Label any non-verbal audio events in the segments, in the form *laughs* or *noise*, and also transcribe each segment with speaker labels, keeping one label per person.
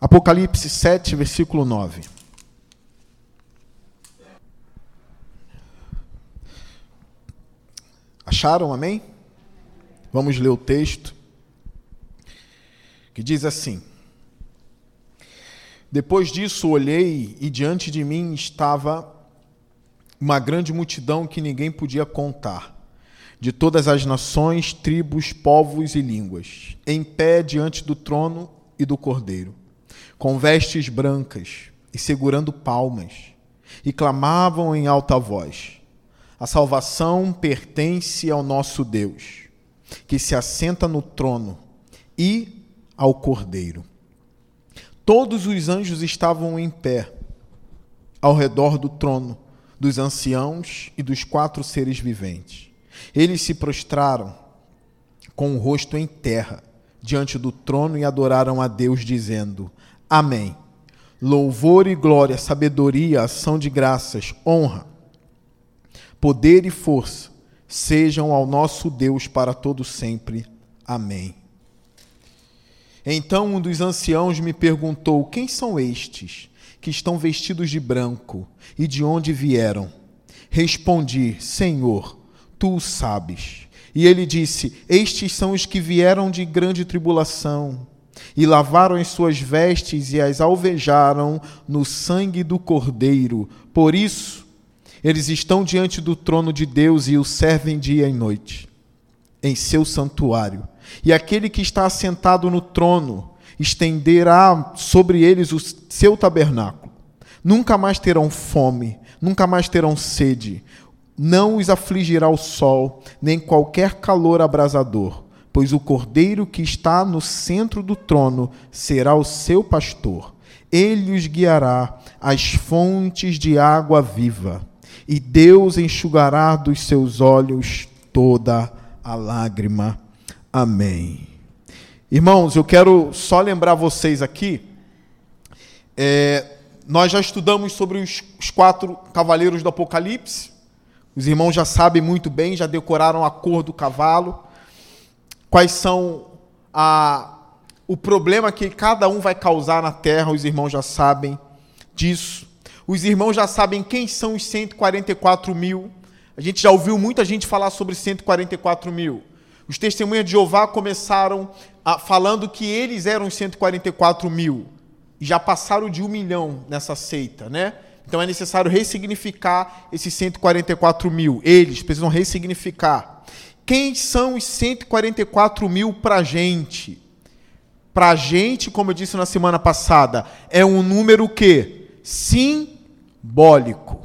Speaker 1: Apocalipse 7, versículo 9. Acharam, amém? Vamos ler o texto que diz assim: Depois disso olhei e diante de mim estava uma grande multidão que ninguém podia contar, de todas as nações, tribos, povos e línguas, em pé diante do trono e do cordeiro, com vestes brancas e segurando palmas, e clamavam em alta voz: A salvação pertence ao nosso Deus, que se assenta no trono, e ao Cordeiro. Todos os anjos estavam em pé ao redor do trono, dos anciãos e dos quatro seres viventes. Eles se prostraram com o rosto em terra diante do trono e adoraram a Deus, dizendo: Amém. Louvor e glória, sabedoria, ação de graças, honra, poder e força sejam ao nosso Deus para todo sempre. Amém. Então um dos anciãos me perguntou: Quem são estes que estão vestidos de branco e de onde vieram? Respondi: Senhor, tu o sabes. E ele disse: Estes são os que vieram de grande tribulação e lavaram as suas vestes e as alvejaram no sangue do Cordeiro. Por isso, eles estão diante do trono de Deus e o servem dia e noite, em seu santuário e aquele que está assentado no trono estenderá sobre eles o seu tabernáculo. Nunca mais terão fome, nunca mais terão sede. Não os afligirá o sol, nem qualquer calor abrasador, pois o cordeiro que está no centro do trono será o seu pastor. Ele os guiará às fontes de água viva, e Deus enxugará dos seus olhos toda a lágrima Amém. Irmãos, eu quero só lembrar vocês aqui. É, nós já estudamos sobre os, os, quatro cavaleiros do Apocalipse. Os irmãos já sabem muito bem, já decoraram a cor do cavalo. Quais são a, o problema que cada um vai causar na terra, os irmãos já sabem disso. Os irmãos já sabem quem são os 144 mil. A gente já ouviu muita gente falar sobre 144 mil. Os testemunhas de Jeová começaram a, falando que eles eram 144 mil. E já passaram de um milhão nessa seita, né? Então é necessário ressignificar esses 144 mil. Eles precisam ressignificar. Quem são os 144 mil para gente? Para gente, como eu disse na semana passada, é um número que simbólico.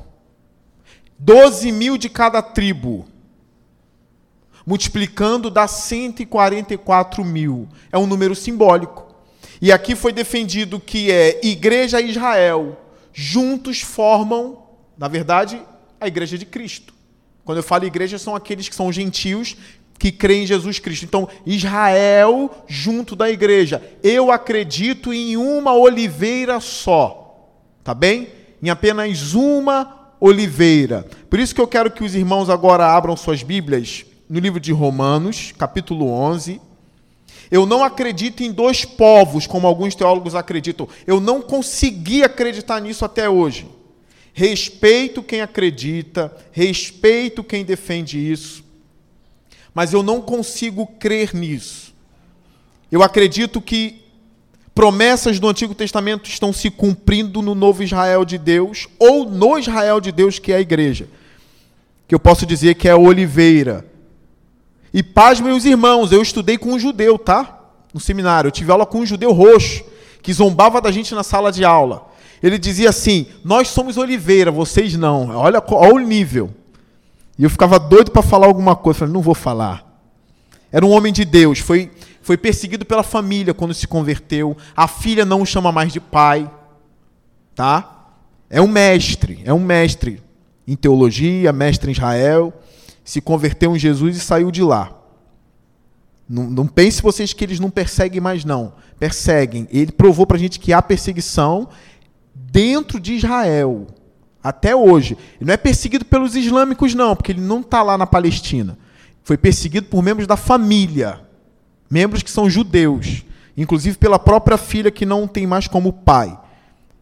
Speaker 1: 12 mil de cada tribo multiplicando dá 144 mil. É um número simbólico. E aqui foi defendido que é Igreja e Israel juntos formam, na verdade, a Igreja de Cristo. Quando eu falo igreja, são aqueles que são gentios que creem em Jesus Cristo. Então, Israel junto da igreja. Eu acredito em uma oliveira só. Tá bem? Em apenas uma oliveira. Por isso que eu quero que os irmãos agora abram suas Bíblias no livro de Romanos, capítulo 11. Eu não acredito em dois povos, como alguns teólogos acreditam. Eu não consegui acreditar nisso até hoje. Respeito quem acredita, respeito quem defende isso, mas eu não consigo crer nisso. Eu acredito que promessas do Antigo Testamento estão se cumprindo no novo Israel de Deus, ou no Israel de Deus, que é a igreja. Que eu posso dizer que é a oliveira, e pasmem os irmãos, eu estudei com um judeu, tá? No seminário. Eu tive aula com um judeu roxo, que zombava da gente na sala de aula. Ele dizia assim: Nós somos oliveira, vocês não. Olha, olha o nível. E eu ficava doido para falar alguma coisa. Eu falei: Não vou falar. Era um homem de Deus, foi, foi perseguido pela família quando se converteu. A filha não o chama mais de pai. Tá? É um mestre, é um mestre em teologia, mestre em Israel se converteu em Jesus e saiu de lá. Não, não pense vocês que eles não perseguem mais, não. Perseguem. Ele provou para a gente que há perseguição dentro de Israel. Até hoje. Ele não é perseguido pelos islâmicos, não, porque ele não está lá na Palestina. Foi perseguido por membros da família. Membros que são judeus. inclusive pela própria filha que não tem mais como pai.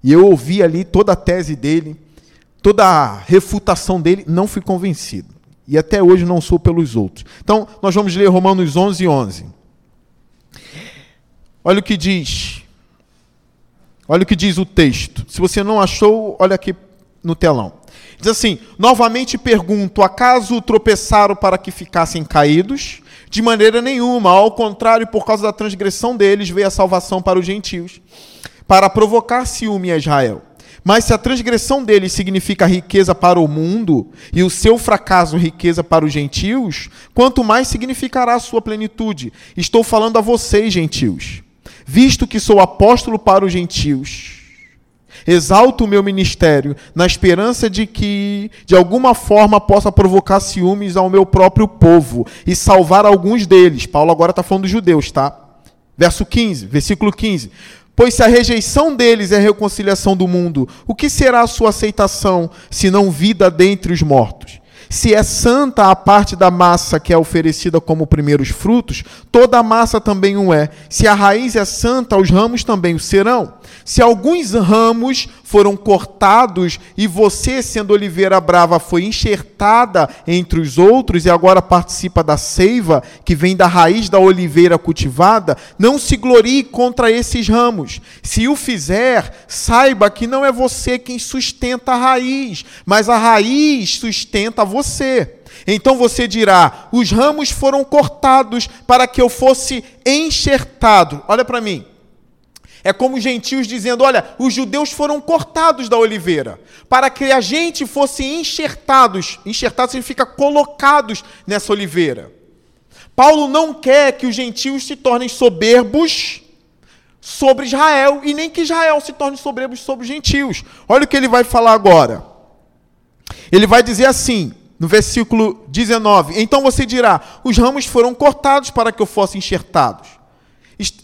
Speaker 1: E eu ouvi ali toda a tese dele, toda a refutação dele, não fui convencido. E até hoje não sou pelos outros. Então, nós vamos ler Romanos 11, 11. Olha o que diz. Olha o que diz o texto. Se você não achou, olha aqui no telão. Diz assim: Novamente pergunto: acaso tropeçaram para que ficassem caídos? De maneira nenhuma, ao contrário, por causa da transgressão deles veio a salvação para os gentios, para provocar ciúme a Israel. Mas se a transgressão deles significa riqueza para o mundo e o seu fracasso riqueza para os gentios, quanto mais significará a sua plenitude? Estou falando a vocês, gentios, visto que sou apóstolo para os gentios Exalto o meu ministério na esperança de que, de alguma forma, possa provocar ciúmes ao meu próprio povo e salvar alguns deles. Paulo agora está falando dos judeus, tá? Verso 15, versículo 15. Pois se a rejeição deles é a reconciliação do mundo, o que será a sua aceitação, se não vida dentre os mortos? Se é santa a parte da massa que é oferecida como primeiros frutos, toda a massa também o é. Se a raiz é santa, os ramos também o serão. Se alguns ramos foram cortados e você, sendo oliveira brava, foi enxertada entre os outros e agora participa da seiva que vem da raiz da oliveira cultivada, não se glorie contra esses ramos. Se o fizer, saiba que não é você quem sustenta a raiz, mas a raiz sustenta você. Então você dirá: os ramos foram cortados para que eu fosse enxertado. Olha para mim. É como os gentios dizendo: olha, os judeus foram cortados da oliveira, para que a gente fosse enxertados. Enxertados significa colocados nessa oliveira. Paulo não quer que os gentios se tornem soberbos sobre Israel, e nem que Israel se torne soberbo sobre os gentios. Olha o que ele vai falar agora. Ele vai dizer assim, no versículo 19: Então você dirá: Os ramos foram cortados para que eu fosse enxertados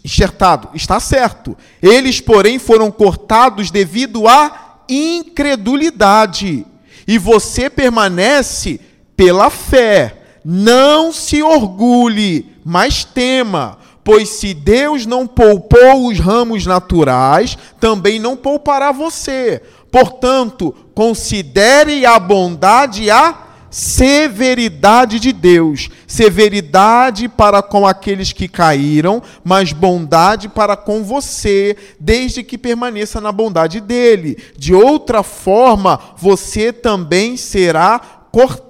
Speaker 1: enxertado. Está certo. Eles, porém, foram cortados devido à incredulidade. E você permanece pela fé. Não se orgulhe, mas tema. Pois se Deus não poupou os ramos naturais, também não poupará você. Portanto, considere a bondade a severidade de Deus, severidade para com aqueles que caíram, mas bondade para com você, desde que permaneça na bondade dele. De outra forma, você também será cortado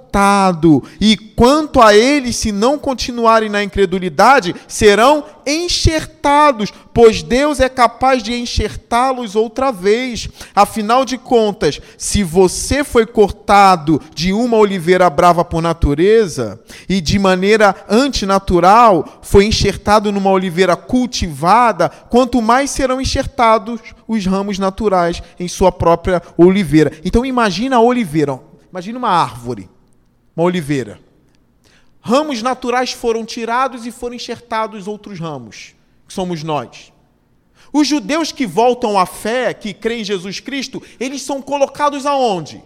Speaker 1: e quanto a eles, se não continuarem na incredulidade, serão enxertados, pois Deus é capaz de enxertá-los outra vez. Afinal de contas, se você foi cortado de uma oliveira brava por natureza e de maneira antinatural foi enxertado numa oliveira cultivada, quanto mais serão enxertados os ramos naturais em sua própria oliveira. Então imagina a oliveira, imagina uma árvore uma oliveira. Ramos naturais foram tirados e foram enxertados outros ramos, que somos nós. Os judeus que voltam à fé, que creem em Jesus Cristo, eles são colocados aonde?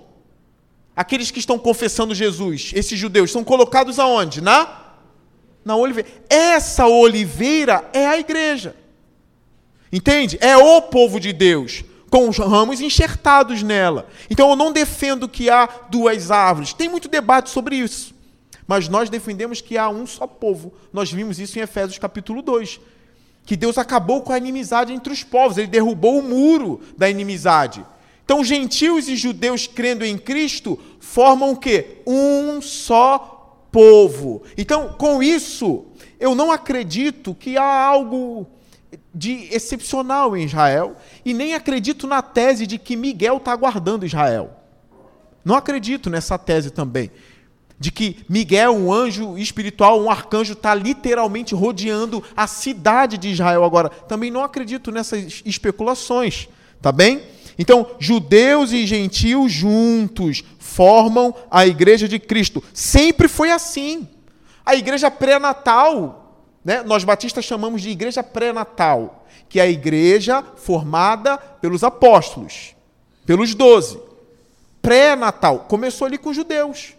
Speaker 1: Aqueles que estão confessando Jesus, esses judeus, são colocados aonde? Na? Na oliveira. Essa oliveira é a igreja. Entende? É o povo de Deus com os ramos enxertados nela. Então eu não defendo que há duas árvores. Tem muito debate sobre isso. Mas nós defendemos que há um só povo. Nós vimos isso em Efésios capítulo 2. Que Deus acabou com a inimizade entre os povos, ele derrubou o muro da inimizade. Então, gentios e judeus crendo em Cristo formam o quê? Um só povo. Então, com isso, eu não acredito que há algo de excepcional em Israel e nem acredito na tese de que Miguel está guardando Israel. Não acredito nessa tese também. De que Miguel, um anjo espiritual, um arcanjo, está literalmente rodeando a cidade de Israel agora. Também não acredito nessas especulações. Tá bem? Então, judeus e gentios juntos formam a igreja de Cristo. Sempre foi assim. A igreja pré-natal né? Nós batistas chamamos de igreja pré-natal, que é a igreja formada pelos apóstolos, pelos doze. Pré-natal. Começou ali com os judeus.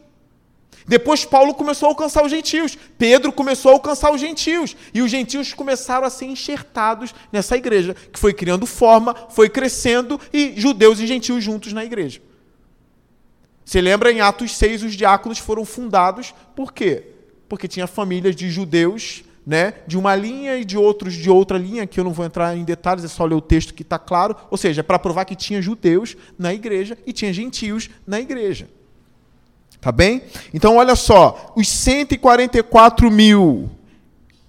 Speaker 1: Depois Paulo começou a alcançar os gentios, Pedro começou a alcançar os gentios, e os gentios começaram a ser enxertados nessa igreja, que foi criando forma, foi crescendo, e judeus e gentios juntos na igreja. Você lembra em Atos 6 os diáconos foram fundados, por quê? Porque tinha famílias de judeus, né, de uma linha e de outros de outra linha, que eu não vou entrar em detalhes, é só ler o texto que está claro, ou seja, para provar que tinha judeus na igreja e tinha gentios na igreja. Tá bem? Então, olha só, os 144 mil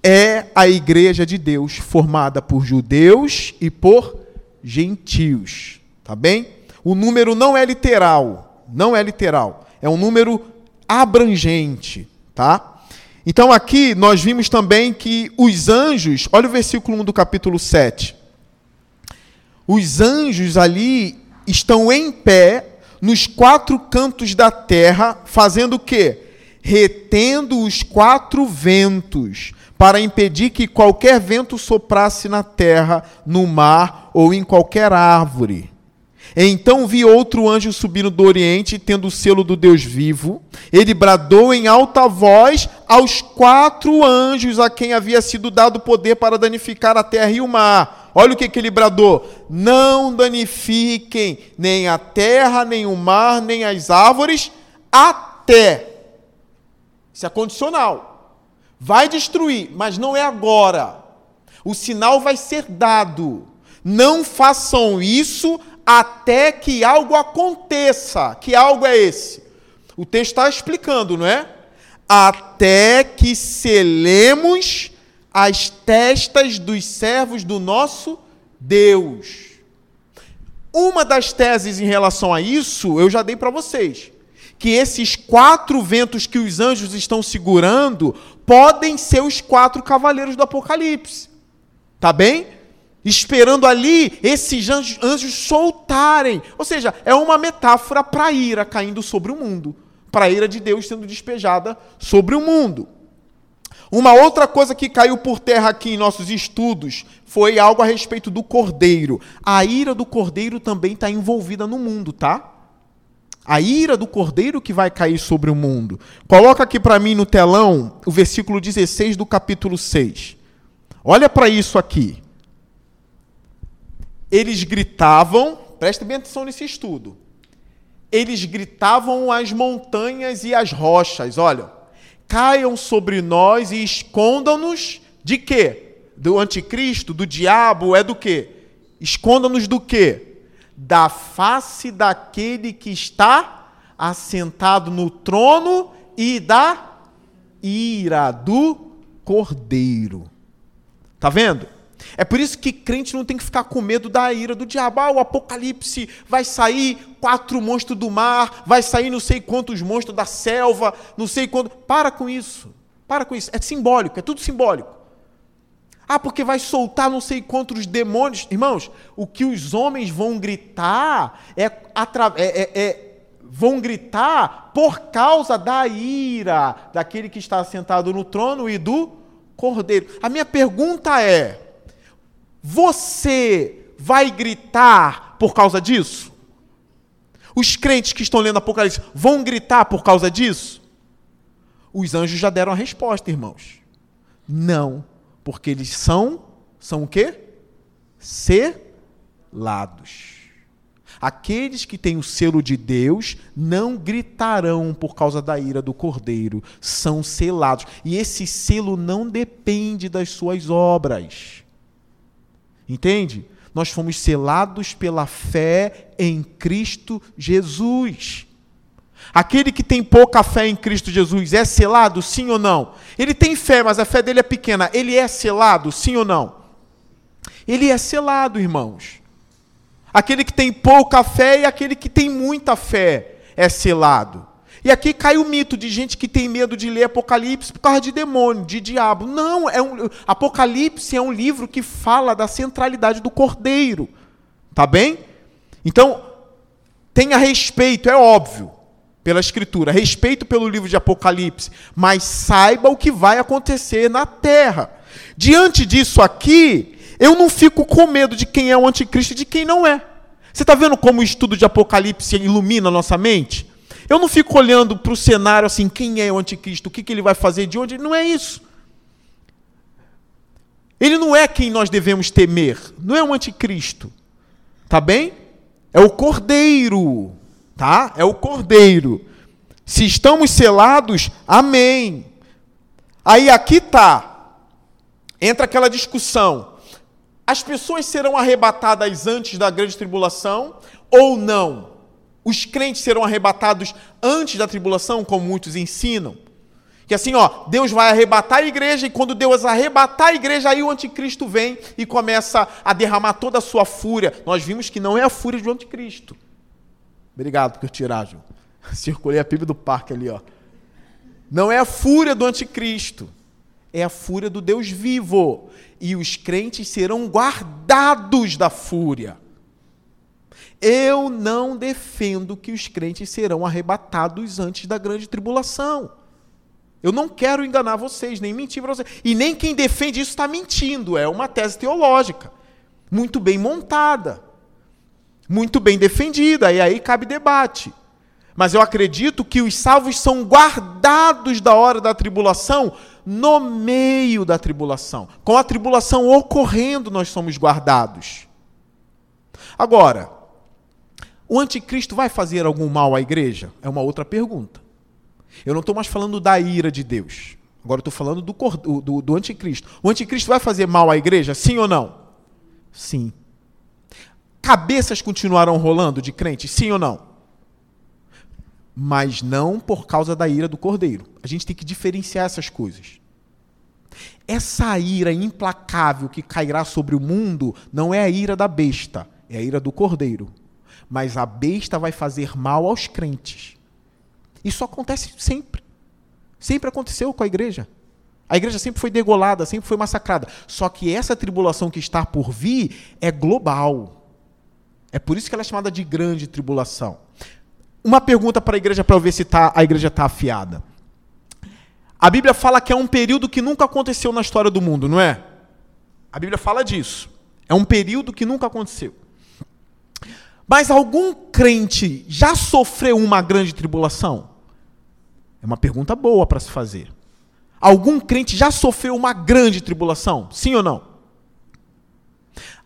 Speaker 1: é a igreja de Deus formada por judeus e por gentios. Tá bem? O número não é literal, não é literal, é um número abrangente, tá? Então aqui nós vimos também que os anjos, olha o versículo 1 do capítulo 7. Os anjos ali estão em pé nos quatro cantos da terra, fazendo o quê? Retendo os quatro ventos, para impedir que qualquer vento soprasse na terra, no mar ou em qualquer árvore. Então vi outro anjo subindo do oriente, tendo o selo do Deus vivo. Ele bradou em alta voz aos quatro anjos a quem havia sido dado poder para danificar a terra e o mar Olha o que, que ele bradou: Não danifiquem nem a terra, nem o mar, nem as árvores, até. Isso é condicional. Vai destruir, mas não é agora. O sinal vai ser dado. Não façam isso até que algo aconteça. Que algo é esse? O texto está explicando, não é? Até que selemos as testas dos servos do nosso Deus. Uma das teses em relação a isso, eu já dei para vocês. Que esses quatro ventos que os anjos estão segurando podem ser os quatro cavaleiros do Apocalipse. Tá bem? Esperando ali esses anjos, anjos soltarem. Ou seja, é uma metáfora para a ira caindo sobre o mundo. Para a ira de Deus sendo despejada sobre o mundo. Uma outra coisa que caiu por terra aqui em nossos estudos foi algo a respeito do cordeiro. A ira do cordeiro também está envolvida no mundo, tá? A ira do cordeiro que vai cair sobre o mundo. Coloca aqui para mim no telão o versículo 16 do capítulo 6. Olha para isso aqui. Eles gritavam, preste bem atenção nesse estudo. Eles gritavam as montanhas e as rochas, olha caiam sobre nós e escondam-nos de quê? Do anticristo, do diabo, é do quê? Escondam-nos do quê? Da face daquele que está assentado no trono e da ira do cordeiro. Tá vendo? É por isso que crente não tem que ficar com medo da ira do diabo. Ah, o apocalipse vai sair quatro monstros do mar, vai sair não sei quantos monstros da selva, não sei quanto. Para com isso. Para com isso. É simbólico, é tudo simbólico. Ah, porque vai soltar não sei quantos demônios. Irmãos, o que os homens vão gritar é, atra... é, é, é vão gritar por causa da ira daquele que está sentado no trono e do cordeiro. A minha pergunta é: você vai gritar por causa disso? Os crentes que estão lendo Apocalipse vão gritar por causa disso? Os anjos já deram a resposta, irmãos. Não, porque eles são, são o quê? Selados. Aqueles que têm o selo de Deus não gritarão por causa da ira do cordeiro, são selados. E esse selo não depende das suas obras. Entende? Nós fomos selados pela fé em Cristo Jesus. Aquele que tem pouca fé em Cristo Jesus é selado, sim ou não? Ele tem fé, mas a fé dele é pequena. Ele é selado, sim ou não? Ele é selado, irmãos. Aquele que tem pouca fé e aquele que tem muita fé é selado. E aqui cai o mito de gente que tem medo de ler Apocalipse por causa de demônio, de diabo. Não, é um, Apocalipse é um livro que fala da centralidade do cordeiro. Tá bem? Então, tenha respeito, é óbvio, pela Escritura, respeito pelo livro de Apocalipse, mas saiba o que vai acontecer na terra. Diante disso aqui, eu não fico com medo de quem é o anticristo e de quem não é. Você está vendo como o estudo de Apocalipse ilumina a nossa mente? Eu não fico olhando para o cenário assim, quem é o anticristo, o que, que ele vai fazer, de onde. Não é isso. Ele não é quem nós devemos temer, não é o anticristo. Tá bem? É o cordeiro, tá? É o cordeiro. Se estamos selados, amém. Aí aqui tá. Entra aquela discussão. As pessoas serão arrebatadas antes da grande tribulação ou não? Os crentes serão arrebatados antes da tribulação, como muitos ensinam? Que assim, ó, Deus vai arrebatar a igreja e quando Deus arrebatar a igreja, aí o anticristo vem e começa a derramar toda a sua fúria. Nós vimos que não é a fúria do anticristo. Obrigado por tirar, Ju. *laughs* Circulei a Bíblia do parque ali, ó. Não é a fúria do anticristo, é a fúria do Deus vivo. E os crentes serão guardados da fúria. Eu não defendo que os crentes serão arrebatados antes da grande tribulação. Eu não quero enganar vocês, nem mentir para vocês. E nem quem defende isso está mentindo. É uma tese teológica, muito bem montada, muito bem defendida. E aí cabe debate. Mas eu acredito que os salvos são guardados da hora da tribulação no meio da tribulação. Com a tribulação ocorrendo, nós somos guardados. Agora, o anticristo vai fazer algum mal à igreja? É uma outra pergunta. Eu não estou mais falando da ira de Deus. Agora estou falando do, do, do anticristo. O anticristo vai fazer mal à igreja? Sim ou não? Sim. Cabeças continuarão rolando de crentes? Sim ou não? mas não por causa da ira do cordeiro. A gente tem que diferenciar essas coisas. Essa ira implacável que cairá sobre o mundo não é a ira da besta, é a ira do cordeiro. Mas a besta vai fazer mal aos crentes. Isso acontece sempre. Sempre aconteceu com a igreja. A igreja sempre foi degolada, sempre foi massacrada. Só que essa tribulação que está por vir é global. É por isso que ela é chamada de grande tribulação. Uma pergunta para a igreja para ver se tá, a igreja está afiada. A Bíblia fala que é um período que nunca aconteceu na história do mundo, não é? A Bíblia fala disso. É um período que nunca aconteceu. Mas algum crente já sofreu uma grande tribulação? É uma pergunta boa para se fazer. Algum crente já sofreu uma grande tribulação? Sim ou não?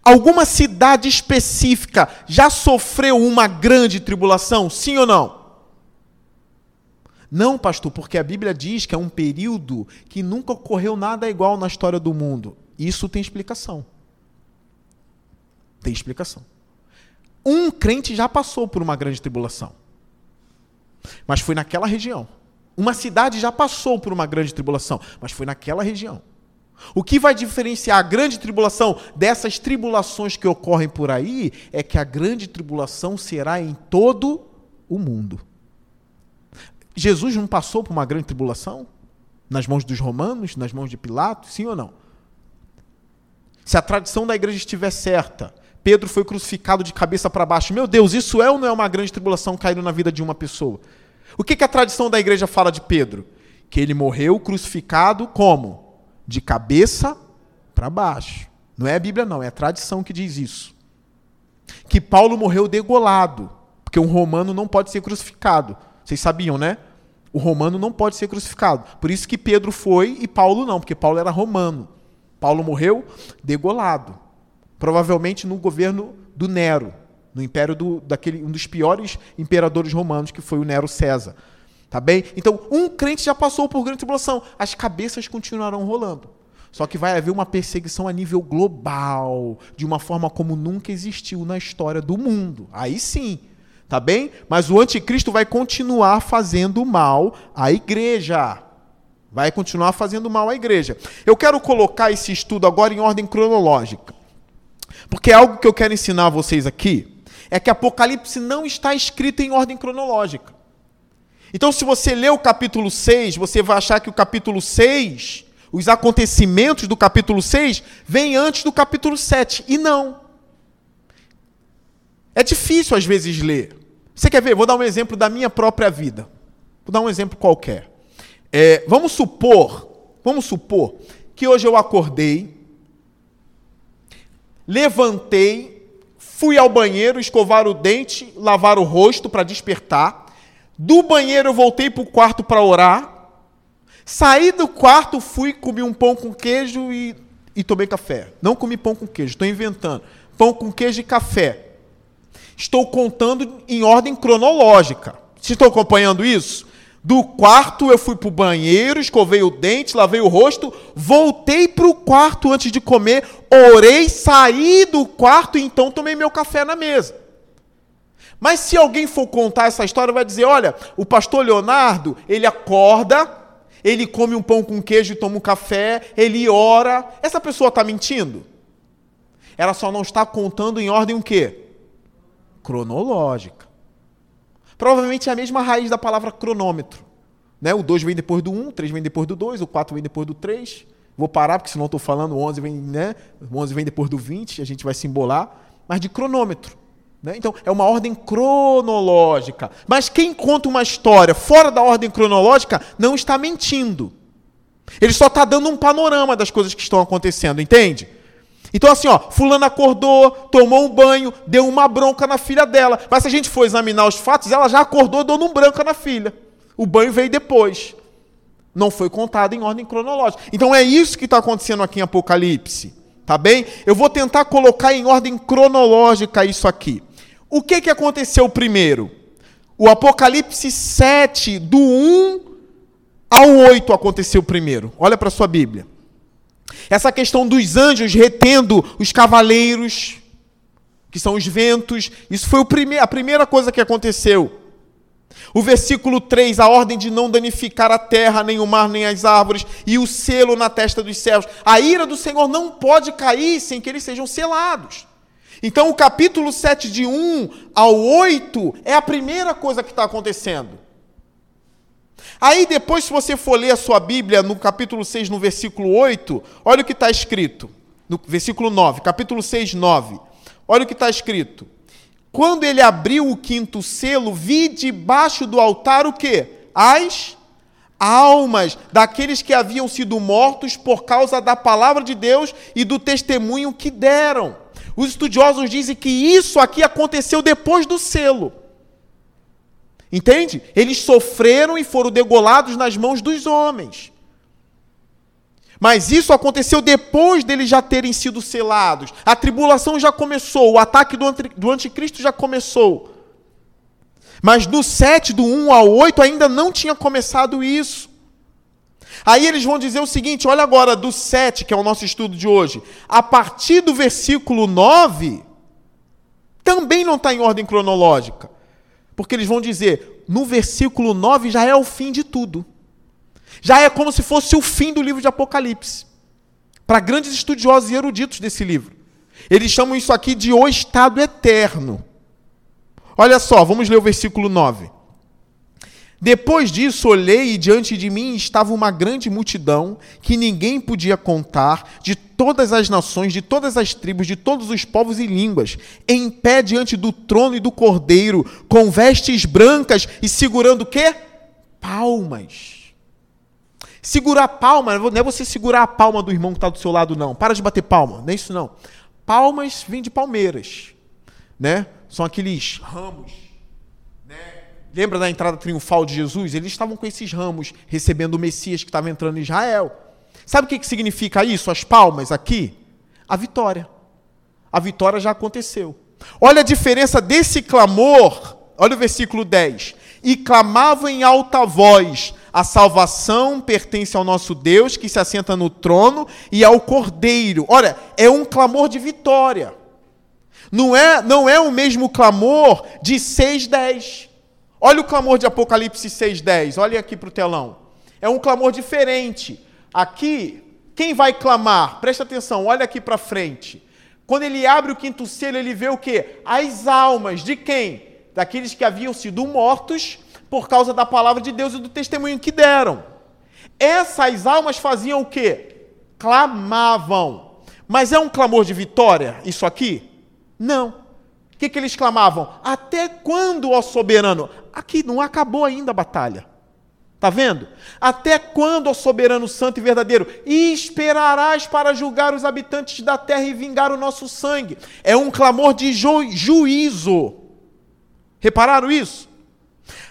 Speaker 1: Alguma cidade específica já sofreu uma grande tribulação? Sim ou não? Não, pastor, porque a Bíblia diz que é um período que nunca ocorreu nada igual na história do mundo. Isso tem explicação. Tem explicação. Um crente já passou por uma grande tribulação. Mas foi naquela região. Uma cidade já passou por uma grande tribulação, mas foi naquela região. O que vai diferenciar a grande tribulação dessas tribulações que ocorrem por aí é que a grande tribulação será em todo o mundo. Jesus não passou por uma grande tribulação? Nas mãos dos romanos, nas mãos de Pilatos, sim ou não? Se a tradição da igreja estiver certa, Pedro foi crucificado de cabeça para baixo. Meu Deus, isso é ou não é uma grande tribulação caindo na vida de uma pessoa? O que, que a tradição da igreja fala de Pedro? Que ele morreu crucificado como? de cabeça para baixo. Não é a Bíblia, não, é a tradição que diz isso. Que Paulo morreu degolado, porque um romano não pode ser crucificado. Vocês sabiam, né? O romano não pode ser crucificado. Por isso que Pedro foi e Paulo não, porque Paulo era romano. Paulo morreu degolado. Provavelmente no governo do Nero, no império do, daquele um dos piores imperadores romanos, que foi o Nero César. Tá bem? Então, um crente já passou por grande tribulação. As cabeças continuarão rolando. Só que vai haver uma perseguição a nível global, de uma forma como nunca existiu na história do mundo. Aí sim, tá bem? Mas o anticristo vai continuar fazendo mal à igreja. Vai continuar fazendo mal à igreja. Eu quero colocar esse estudo agora em ordem cronológica. Porque algo que eu quero ensinar a vocês aqui é que Apocalipse não está escrito em ordem cronológica. Então, se você ler o capítulo 6, você vai achar que o capítulo 6, os acontecimentos do capítulo 6, vêm antes do capítulo 7. E não. É difícil às vezes ler. Você quer ver? Vou dar um exemplo da minha própria vida. Vou dar um exemplo qualquer. É, vamos supor, vamos supor que hoje eu acordei, levantei, fui ao banheiro escovar o dente, lavar o rosto para despertar Do banheiro eu voltei para o quarto para orar. Saí do quarto, fui, comi um pão com queijo e, e tomei café. Não comi pão com queijo, estou inventando. Pão com queijo e café. Estou contando em ordem cronológica. Vocês estão acompanhando isso? Do quarto eu fui para o banheiro, escovei o dente, lavei o rosto, voltei para o quarto antes de comer, orei, saí do quarto e então tomei meu café na mesa. Mas se alguém for contar essa história, vai dizer: olha, o pastor Leonardo, ele acorda, ele come um pão com queijo e toma um café, ele ora. Essa pessoa está mentindo? Ela só não está contando em ordem o quê? Cronológica. Provavelmente é a mesma raiz da palavra cronômetro. Né? O 2 vem depois do 1, um, o 3 vem depois do 2, o 4 vem depois do 3. Vou parar, porque senão estou falando, o 11 vem, né? o 11 vem depois do 20, a gente vai se embolar. Mas de cronômetro. Né? Então, é uma ordem cronológica. Mas quem conta uma história fora da ordem cronológica não está mentindo. Ele só está dando um panorama das coisas que estão acontecendo, entende? Então, assim, ó, fulano acordou, tomou um banho, deu uma bronca na filha dela. Mas se a gente for examinar os fatos, ela já acordou dando um branca na filha. O banho veio depois. Não foi contado em ordem cronológica. Então é isso que está acontecendo aqui em Apocalipse. Tá bem? Eu vou tentar colocar em ordem cronológica isso aqui. O que, que aconteceu primeiro? O Apocalipse 7, do 1 ao 8 aconteceu primeiro. Olha para sua Bíblia. Essa questão dos anjos retendo os cavaleiros, que são os ventos, isso foi a primeira coisa que aconteceu. O versículo 3, a ordem de não danificar a terra, nem o mar, nem as árvores, e o selo na testa dos céus. A ira do Senhor não pode cair sem que eles sejam selados. Então, o capítulo 7, de 1 ao 8, é a primeira coisa que está acontecendo. Aí depois, se você for ler a sua Bíblia, no capítulo 6, no versículo 8, olha o que está escrito. No versículo 9, capítulo 6, 9. Olha o que está escrito. Quando ele abriu o quinto selo, vi debaixo do altar o quê? As almas daqueles que haviam sido mortos por causa da palavra de Deus e do testemunho que deram. Os estudiosos dizem que isso aqui aconteceu depois do selo. Entende? Eles sofreram e foram degolados nas mãos dos homens. Mas isso aconteceu depois deles já terem sido selados. A tribulação já começou, o ataque do anticristo já começou. Mas do 7, do 1 ao 8, ainda não tinha começado isso. Aí eles vão dizer o seguinte: olha agora, do 7, que é o nosso estudo de hoje, a partir do versículo 9, também não está em ordem cronológica. Porque eles vão dizer, no versículo 9 já é o fim de tudo. Já é como se fosse o fim do livro de Apocalipse. Para grandes estudiosos e eruditos desse livro. Eles chamam isso aqui de o estado eterno. Olha só, vamos ler o versículo 9. Depois disso, olhei e diante de mim estava uma grande multidão que ninguém podia contar, de todas as nações, de todas as tribos, de todos os povos e línguas, em pé diante do trono e do cordeiro, com vestes brancas e segurando o quê? Palmas. Segurar palma, não é você segurar a palma do irmão que está do seu lado, não. Para de bater palma, não é isso não. Palmas vêm de palmeiras, né? São aqueles ramos Lembra da entrada triunfal de Jesus? Eles estavam com esses ramos recebendo o Messias que estava entrando em Israel. Sabe o que, significa isso? As palmas aqui? A vitória. A vitória já aconteceu. Olha a diferença desse clamor. Olha o versículo 10. E clamavam em alta voz: A salvação pertence ao nosso Deus que se assenta no trono e ao Cordeiro. Olha, é um clamor de vitória. Não é, não é o mesmo clamor de 6:10. Olha o clamor de Apocalipse 6,10. Olha aqui para o telão. É um clamor diferente. Aqui, quem vai clamar? Presta atenção, olha aqui para frente. Quando ele abre o quinto selo, ele vê o quê? As almas de quem? Daqueles que haviam sido mortos por causa da palavra de Deus e do testemunho que deram. Essas almas faziam o quê? Clamavam. Mas é um clamor de vitória isso aqui? Não. O que, que eles clamavam? Até quando, ó soberano? Aqui não acabou ainda a batalha. Está vendo? Até quando, ó soberano santo e verdadeiro, esperarás para julgar os habitantes da terra e vingar o nosso sangue? É um clamor de ju juízo. Repararam isso?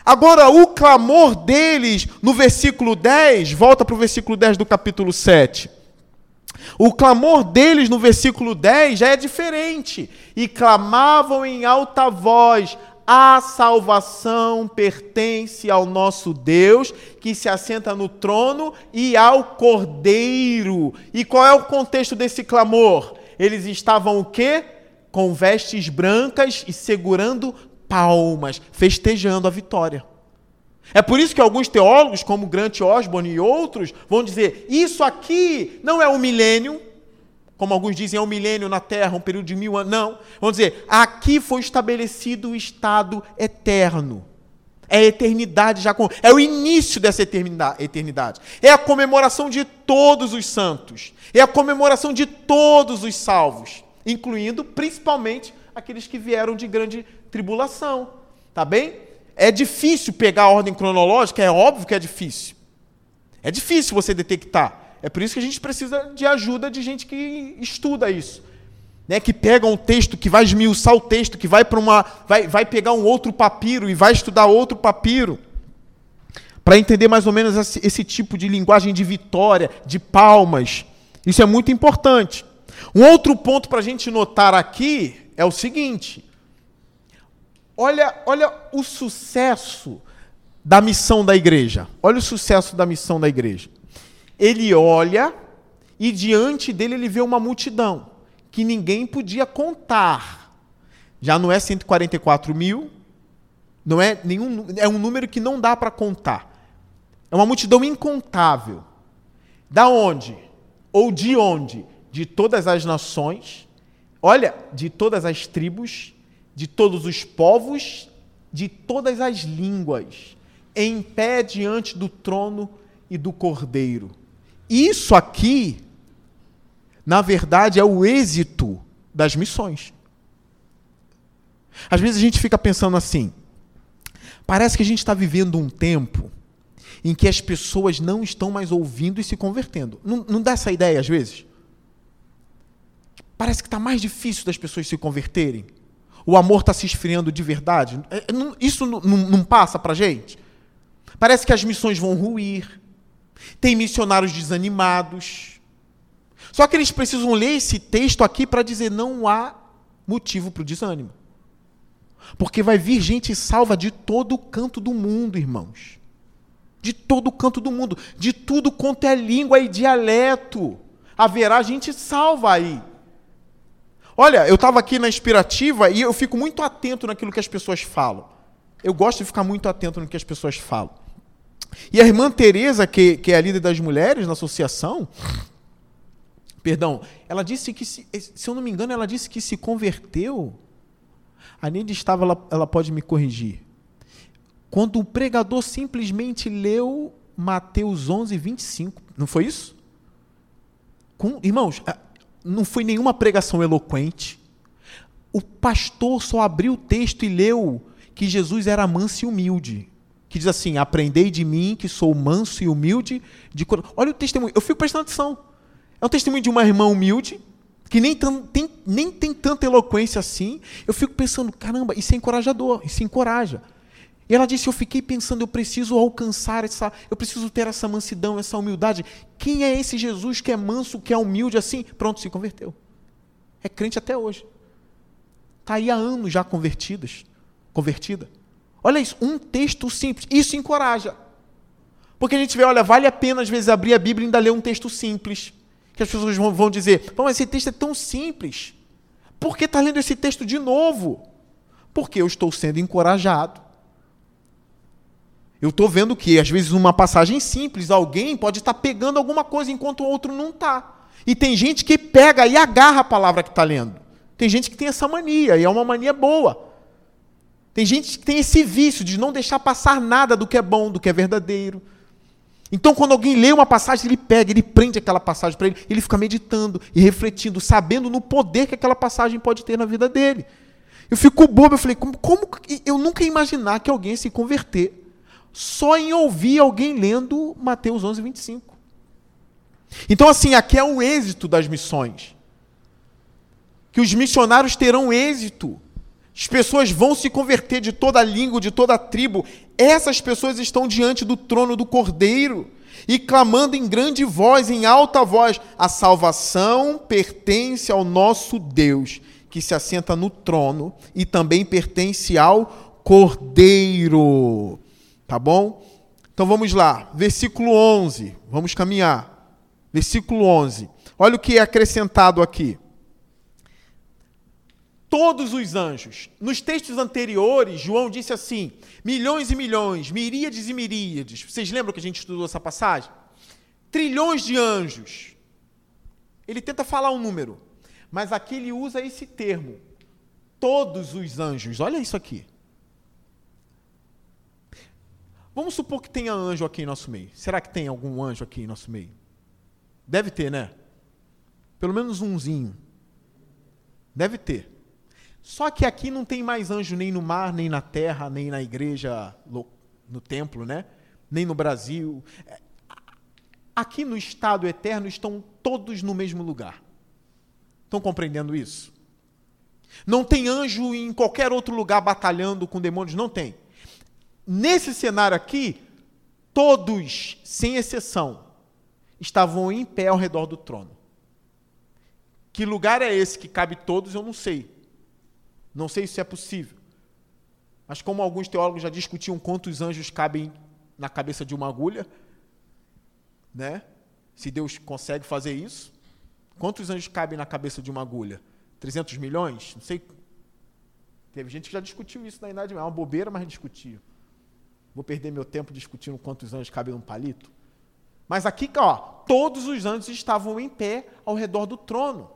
Speaker 1: Agora, o clamor deles, no versículo 10, volta para o versículo 10 do capítulo 7. O clamor deles no versículo 10 já é diferente. E clamavam em alta voz: A salvação pertence ao nosso Deus, que se assenta no trono, e ao Cordeiro. E qual é o contexto desse clamor? Eles estavam o quê? Com vestes brancas e segurando palmas, festejando a vitória. É por isso que alguns teólogos, como Grant Osborne e outros, vão dizer: isso aqui não é um milênio, como alguns dizem, é um milênio na Terra, um período de mil anos. Não. Vão dizer: aqui foi estabelecido o estado eterno. É a eternidade já com. É o início dessa eternidade. É a comemoração de todos os santos. É a comemoração de todos os salvos, incluindo principalmente aqueles que vieram de grande tribulação. Tá bem? É difícil pegar a ordem cronológica, é óbvio que é difícil. É difícil você detectar. É por isso que a gente precisa de ajuda de gente que estuda isso. Né, que pega um texto, que vai esmiuçar o texto, que vai para uma. Vai, vai pegar um outro papiro e vai estudar outro papiro. Para entender mais ou menos esse, esse tipo de linguagem de vitória, de palmas. Isso é muito importante. Um outro ponto para a gente notar aqui é o seguinte: Olha, olha o sucesso da missão da igreja. Olha o sucesso da missão da igreja. Ele olha e diante dele ele vê uma multidão que ninguém podia contar. Já não é 144 mil, não é nenhum, é um número que não dá para contar. É uma multidão incontável. Da onde? Ou de onde? De todas as nações. Olha, de todas as tribos, de todos os povos, de todas as línguas, em pé diante do trono e do cordeiro. Isso aqui, na verdade, é o êxito das missões. Às vezes a gente fica pensando assim: parece que a gente está vivendo um tempo em que as pessoas não estão mais ouvindo e se convertendo. Não, não dá essa ideia às vezes? Parece que está mais difícil das pessoas se converterem o amor está se esfriando de verdade? É, isso não passa para a gente? Parece que as missões vão ruir. Tem missionários desanimados. Só que eles precisam ler esse texto aqui para dizer não há motivo para o desânimo. Porque vai vir gente salva de todo canto do mundo, irmãos. De todo canto do mundo. De tudo quanto é língua e dialeto. Haverá gente salva aí. Olha, eu estava aqui na inspirativa e eu fico muito atento naquilo que as pessoas falam. Eu gosto de ficar muito atento no que as pessoas falam. E a irmã Teresa, que, que é a líder das mulheres na associação, perdão, ela disse que, se, se eu não me engano, ela disse que se converteu. A Nide estava, ela, ela pode me corrigir. Quando o pregador simplesmente leu Mateus 11, 25. Não foi isso? Com, irmãos, não foi nenhuma pregação eloquente. O pastor só abriu o texto e leu que Jesus era manso e humilde. Que diz assim: Aprendei de mim, que sou manso e humilde de Olha o testemunho, eu fico prestando atenção. É um testemunho de uma irmã humilde, que nem, tem, nem tem tanta eloquência assim. Eu fico pensando: caramba, isso é encorajador, isso encoraja. E ela disse: Eu fiquei pensando, eu preciso alcançar essa, eu preciso ter essa mansidão, essa humildade. Quem é esse Jesus que é manso, que é humilde assim? Pronto, se converteu. É crente até hoje. Está aí há anos já convertidas, convertida. Olha isso, um texto simples. Isso encoraja. Porque a gente vê, olha, vale a pena às vezes abrir a Bíblia e ainda ler um texto simples. Que as pessoas vão, dizer, mas esse texto é tão simples. Por que está lendo esse texto de novo? Porque eu estou sendo encorajado eu estou vendo que, às vezes, uma passagem simples, alguém pode estar pegando alguma coisa enquanto o outro não está. E tem gente que pega e agarra a palavra que está lendo. Tem gente que tem essa mania, e é uma mania boa. Tem gente que tem esse vício de não deixar passar nada do que é bom, do que é verdadeiro. Então, quando alguém lê uma passagem, ele pega, ele prende aquela passagem para ele, ele fica meditando e refletindo, sabendo no poder que aquela passagem pode ter na vida dele. Eu fico bobo, eu falei, como, como eu nunca ia imaginar que alguém se converter só em ouvir alguém lendo Mateus 11, 25. Então, assim, aqui é o êxito das missões. Que os missionários terão êxito As pessoas vão se converter de toda língua, de toda tribo. Essas pessoas estão diante do trono do Cordeiro e clamando em grande voz, em alta voz: a salvação pertence ao nosso Deus, que se assenta no trono, e também pertence ao Cordeiro. Tá bom? Então vamos lá, versículo 11. Vamos caminhar. Versículo 11. Olha o que é acrescentado aqui. Todos os anjos. Nos textos anteriores, João disse assim: milhões e milhões, miríades e miríades. Vocês lembram que a gente estudou essa passagem? Trilhões de anjos. Ele tenta falar um número, mas aqui ele usa esse termo: todos os anjos. Olha isso aqui. Vamos supor que tenha anjo aqui em nosso meio. Será que tem algum anjo aqui em nosso meio? Deve ter, né? Pelo menos umzinho. Deve ter. Só que aqui não tem mais anjo nem no mar, nem na terra, nem na igreja, no templo, né? Nem no Brasil. Aqui no estado eterno estão todos no mesmo lugar. Estão compreendendo isso? Não tem anjo em qualquer outro lugar batalhando com demônios, não tem. Nesse cenário aqui, todos, sem exceção, estavam em pé ao redor do trono. Que lugar é esse que cabe todos, eu não sei. Não sei se é possível. Mas como alguns teólogos já discutiam quantos anjos cabem na cabeça de uma agulha, né? Se Deus consegue fazer isso, quantos anjos cabem na cabeça de uma agulha? 300 milhões? Não sei. Teve gente que já discutiu isso na idade, é uma bobeira, mas discutiu. Vou perder meu tempo discutindo quantos anjos cabem num palito. Mas aqui, ó, todos os anjos estavam em pé ao redor do trono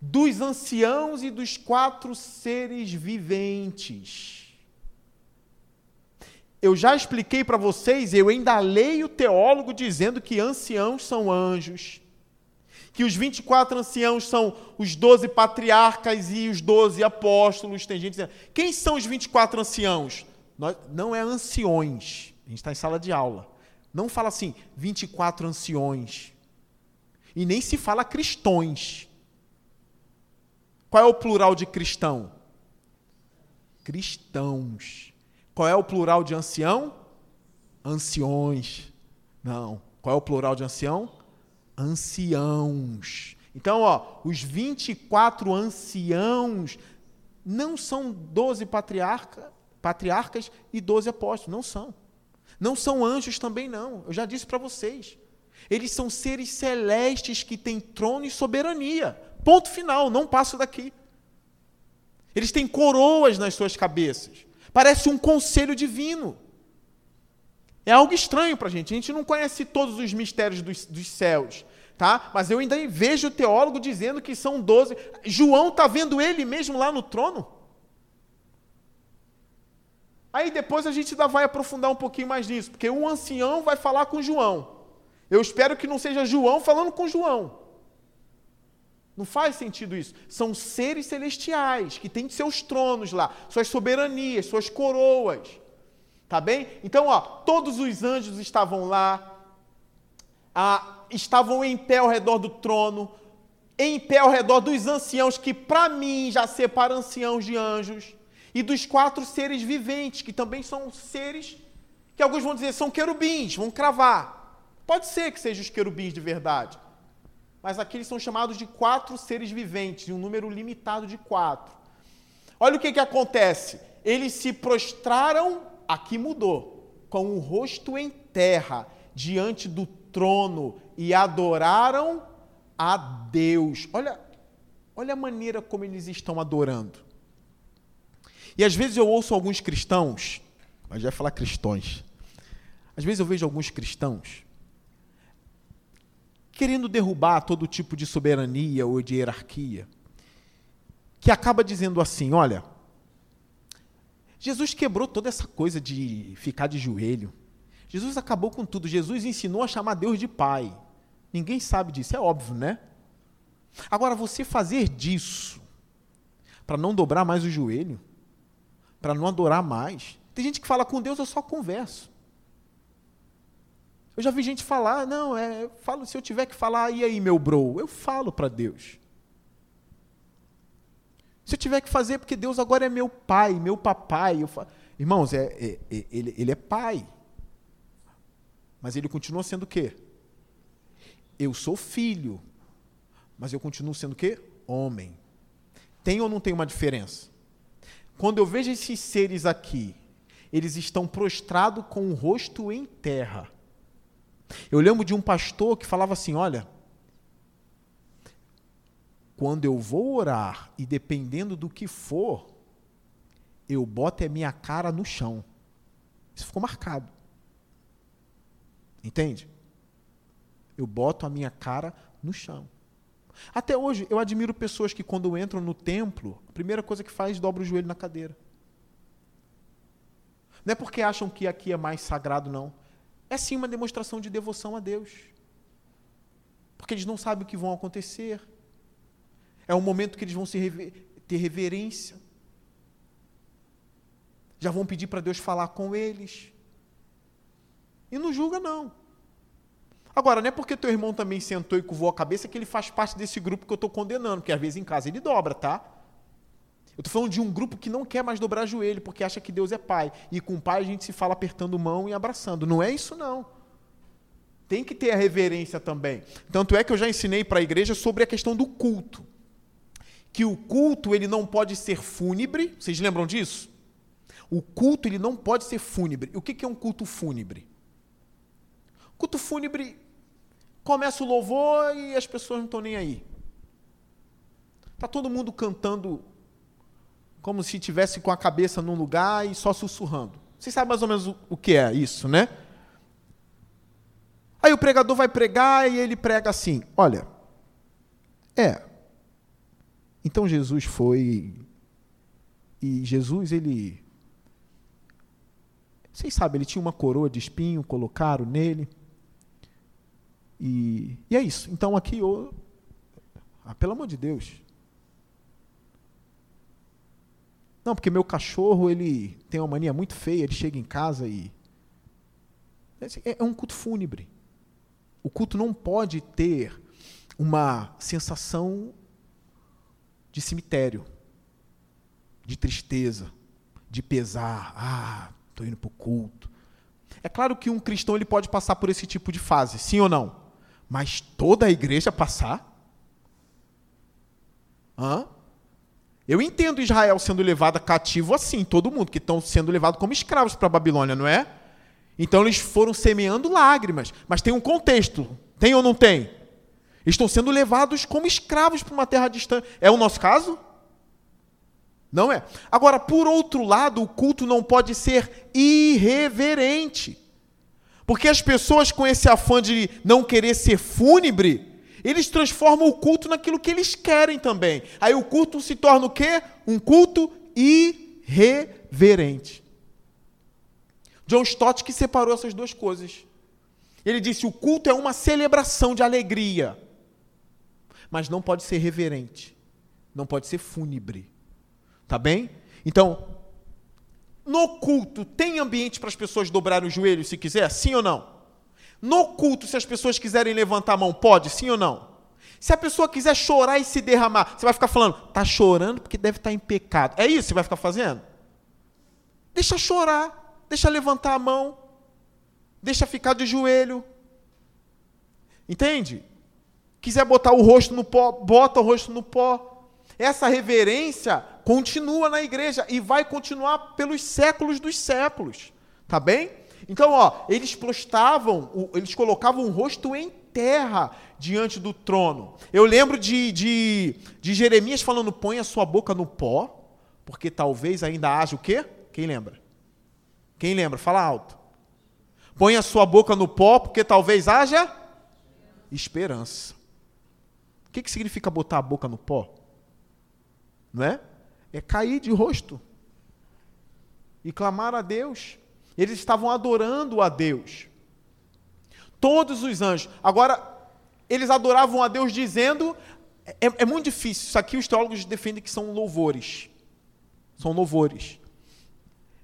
Speaker 1: dos anciãos e dos quatro seres viventes. Eu já expliquei para vocês, eu ainda leio o teólogo dizendo que anciãos são anjos, que os 24 anciãos são os 12 patriarcas e os 12 apóstolos. Tem gente dizendo, quem são os 24 anciãos? não é anciões, a gente está em sala de aula. Não fala assim, 24 anciões. E nem se fala cristões. Qual é o plural de cristão? Cristãos. Qual é o plural de ancião? Anciões. Não. Qual é o plural de ancião? Anciãos. Então, ó, os 24 anciãos não são 12 patriarca, patriarcas e 12 apóstolos. Não são. Não são anjos também, não. Eu já disse para vocês. Eles são seres celestes que têm trono e soberania. Ponto final, não passo daqui. Eles têm coroas nas suas cabeças. Parece um conselho divino. É algo estranho para a gente. A gente não conhece todos os mistérios dos, dos céus. Tá? Mas eu ainda vejo o teólogo dizendo que são doze. João está vendo ele mesmo lá no trono. Aí depois a gente ainda vai aprofundar um pouquinho mais nisso, porque um ancião vai falar com João. Eu espero que não seja João falando com João. Não faz sentido isso. São seres celestiais que têm seus tronos lá, suas soberanias, suas coroas. Tá bem? Então, ó, todos os anjos estavam lá, estavam em pé ao redor do trono, em pé ao redor dos anciãos, que para mim já separa anciãos de anjos, e dos quatro seres viventes, que também são seres que alguns vão dizer são querubins, vão cravar. Pode ser que sejam os querubins de verdade mas aqui eles são chamados de quatro seres viventes, um número limitado de quatro. Olha o que, que acontece. Eles se prostraram, aqui mudou, com o rosto em terra, diante do trono, e adoraram a Deus. Olha, olha a maneira como eles estão adorando. E às vezes eu ouço alguns cristãos, mas já falar cristãos. Às vezes eu vejo alguns cristãos querendo derrubar todo tipo de soberania ou de hierarquia, que acaba dizendo assim: olha, Jesus quebrou toda essa coisa de ficar de joelho. Jesus acabou com tudo. Jesus ensinou a chamar Deus de Pai. Ninguém sabe disso, é óbvio, né? Agora, você fazer disso para não dobrar mais o joelho, para não adorar mais. Tem gente que fala com Deus, eu só converso. Eu já vi gente falar, não, é, falo, se eu tiver que falar, e aí, meu bro? Eu falo para Deus. Se eu tiver que fazer, porque Deus agora é meu pai, meu papai. Irmãos, é, é, é, ele, ele é pai. Mas ele continua sendo o quê? Eu sou filho. Mas eu continuo sendo o quê? Homem. Tem ou não tem uma diferença? Quando eu vejo esses seres aqui, eles estão prostrados com o rosto em terra. Eu lembro de um pastor que falava assim: olha, quando eu vou orar e dependendo do que for, eu boto a minha cara no chão. Isso ficou marcado. Entende? Eu boto a minha cara no chão. Até hoje, eu admiro pessoas que, quando entram no templo, a primeira coisa que faz é dobra o joelho na cadeira. Não é porque acham que aqui é mais sagrado, não. É sim uma demonstração de devoção a Deus. Porque eles não sabem o que vão acontecer. É um momento que eles vão rever, ter reverência. Já vão pedir para Deus falar com eles. E não julga, não. Agora, não é porque teu irmão também sentou e curvou a cabeça que ele faz parte desse grupo que eu estou condenando, porque às vezes em casa ele dobra, tá? Eu estou falando de um grupo que não quer mais dobrar joelho, porque acha que Deus é pai. E com o pai a gente se fala apertando mão e abraçando. Não é isso, não. Tem que ter a reverência também. Tanto é que eu já ensinei para a igreja sobre a questão do culto. Que o culto ele não pode ser fúnebre. Vocês lembram disso? O culto ele não pode ser fúnebre. O que é um culto fúnebre? Culto fúnebre, começa o louvor e as pessoas não estão nem aí. Está todo mundo cantando como se tivesse com a cabeça num lugar e só sussurrando. Vocês sabem mais ou menos o que é isso, né? Aí o pregador vai pregar e ele prega assim: olha, é. Então Jesus foi. E Jesus, ele. Vocês sabem, ele tinha uma coroa de espinho, colocaram nele. E, e é isso. Então aqui, eu, ah, pelo amor de Deus. Não, porque meu cachorro ele tem uma mania muito feia, ele chega em casa e. É, é um culto fúnebre. O culto não pode ter uma sensação de cemitério, de tristeza, de pesar. Ah, estou indo para o culto. É claro que um cristão ele pode passar por esse tipo de fase, sim ou não? Mas toda a igreja passar? Hã? Eu entendo Israel sendo levado cativo assim, todo mundo, que estão sendo levados como escravos para a Babilônia, não é? Então eles foram semeando lágrimas, mas tem um contexto, tem ou não tem? Estão sendo levados como escravos para uma terra distante. É o nosso caso? Não é. Agora, por outro lado, o culto não pode ser irreverente. Porque as pessoas com esse afã de não querer ser fúnebre, eles transformam o culto naquilo que eles querem também. Aí o culto se torna o quê? Um culto irreverente. John Stott que separou essas duas coisas. Ele disse: o culto é uma celebração de alegria, mas não pode ser reverente, não pode ser fúnebre. Tá bem? Então, no culto, tem ambiente para as pessoas dobrarem os joelhos se quiser? Sim ou não? No culto, se as pessoas quiserem levantar a mão, pode? Sim ou não? Se a pessoa quiser chorar e se derramar, você vai ficar falando, está chorando porque deve estar em pecado. É isso que você vai ficar fazendo? Deixa chorar, deixa levantar a mão, deixa ficar de joelho. Entende? Quiser botar o rosto no pó, bota o rosto no pó. Essa reverência continua na igreja e vai continuar pelos séculos dos séculos. Tá bem? Então, ó, eles prostavam, eles colocavam o rosto em terra diante do trono. Eu lembro de, de, de Jeremias falando: põe a sua boca no pó, porque talvez ainda haja o quê? Quem lembra? Quem lembra? Fala alto. Põe a sua boca no pó, porque talvez haja esperança. O que, que significa botar a boca no pó? Não é? é cair de rosto e clamar a Deus. Eles estavam adorando a Deus. Todos os anjos. Agora, eles adoravam a Deus dizendo. É, é muito difícil. Isso aqui os teólogos defendem que são louvores. São louvores.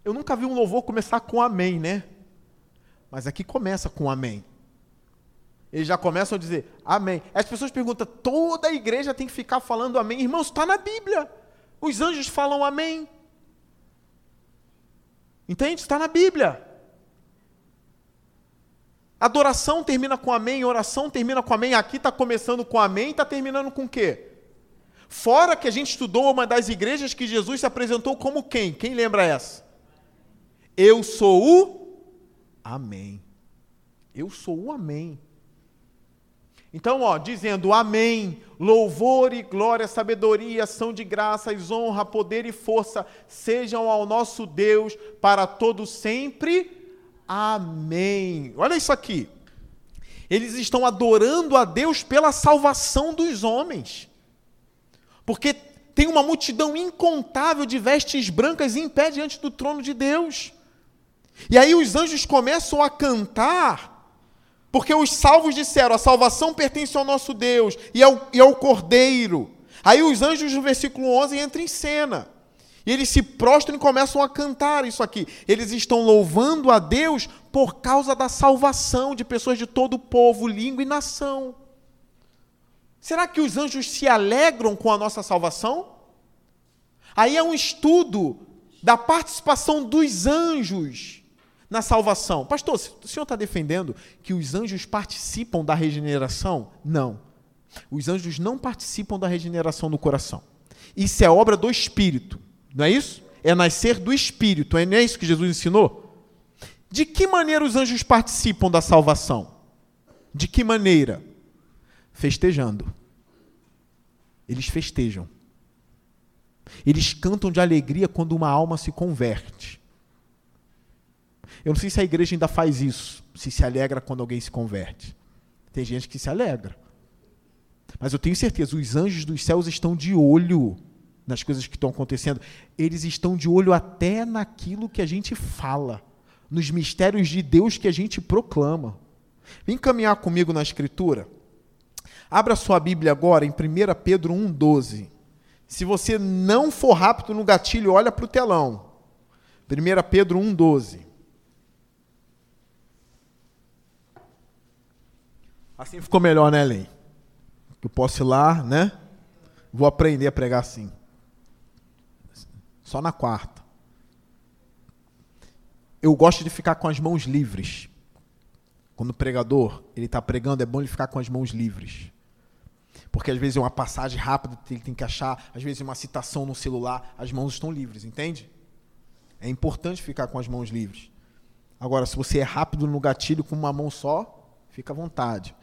Speaker 1: Eu nunca vi um louvor começar com amém, né? Mas aqui começa com amém. Eles já começam a dizer amém. As pessoas perguntam: toda a igreja tem que ficar falando amém? Irmãos, está na Bíblia. Os anjos falam amém. Entende? Está na Bíblia. Adoração termina com amém, oração termina com amém. Aqui está começando com amém, está terminando com o quê? Fora que a gente estudou uma das igrejas que Jesus se apresentou como quem? Quem lembra essa? Eu sou o Amém. Eu sou o Amém. Então, ó, dizendo amém, louvor e glória, sabedoria, ação de graças, honra, poder e força sejam ao nosso Deus para todo sempre. Amém. Olha isso aqui. Eles estão adorando a Deus pela salvação dos homens. Porque tem uma multidão incontável de vestes brancas em pé diante do trono de Deus. E aí os anjos começam a cantar porque os salvos disseram: a salvação pertence ao nosso Deus e ao, e ao Cordeiro. Aí os anjos no versículo 11 entram em cena. E eles se prostram e começam a cantar isso aqui. Eles estão louvando a Deus por causa da salvação de pessoas de todo o povo, língua e nação. Será que os anjos se alegram com a nossa salvação? Aí é um estudo da participação dos anjos na salvação. Pastor, o senhor está defendendo que os anjos participam da regeneração? Não. Os anjos não participam da regeneração do coração. Isso é obra do Espírito, não é isso? É nascer do Espírito, é, não é isso que Jesus ensinou? De que maneira os anjos participam da salvação? De que maneira? Festejando. Eles festejam. Eles cantam de alegria quando uma alma se converte. Eu não sei se a igreja ainda faz isso, se se alegra quando alguém se converte. Tem gente que se alegra. Mas eu tenho certeza, os anjos dos céus estão de olho nas coisas que estão acontecendo. Eles estão de olho até naquilo que a gente fala, nos mistérios de Deus que a gente proclama. Vem caminhar comigo na Escritura. Abra sua Bíblia agora em 1 Pedro 1,12. Se você não for rápido no gatilho, olha para o telão. 1 Pedro 1,12. Assim ficou melhor, né, Len? Eu posso ir lá, né? Vou aprender a pregar assim. Só na quarta. Eu gosto de ficar com as mãos livres. Quando o pregador ele está pregando, é bom ele ficar com as mãos livres. Porque às vezes é uma passagem rápida, ele tem que achar, às vezes é uma citação no celular, as mãos estão livres, entende? É importante ficar com as mãos livres. Agora, se você é rápido no gatilho com uma mão só, fica à vontade.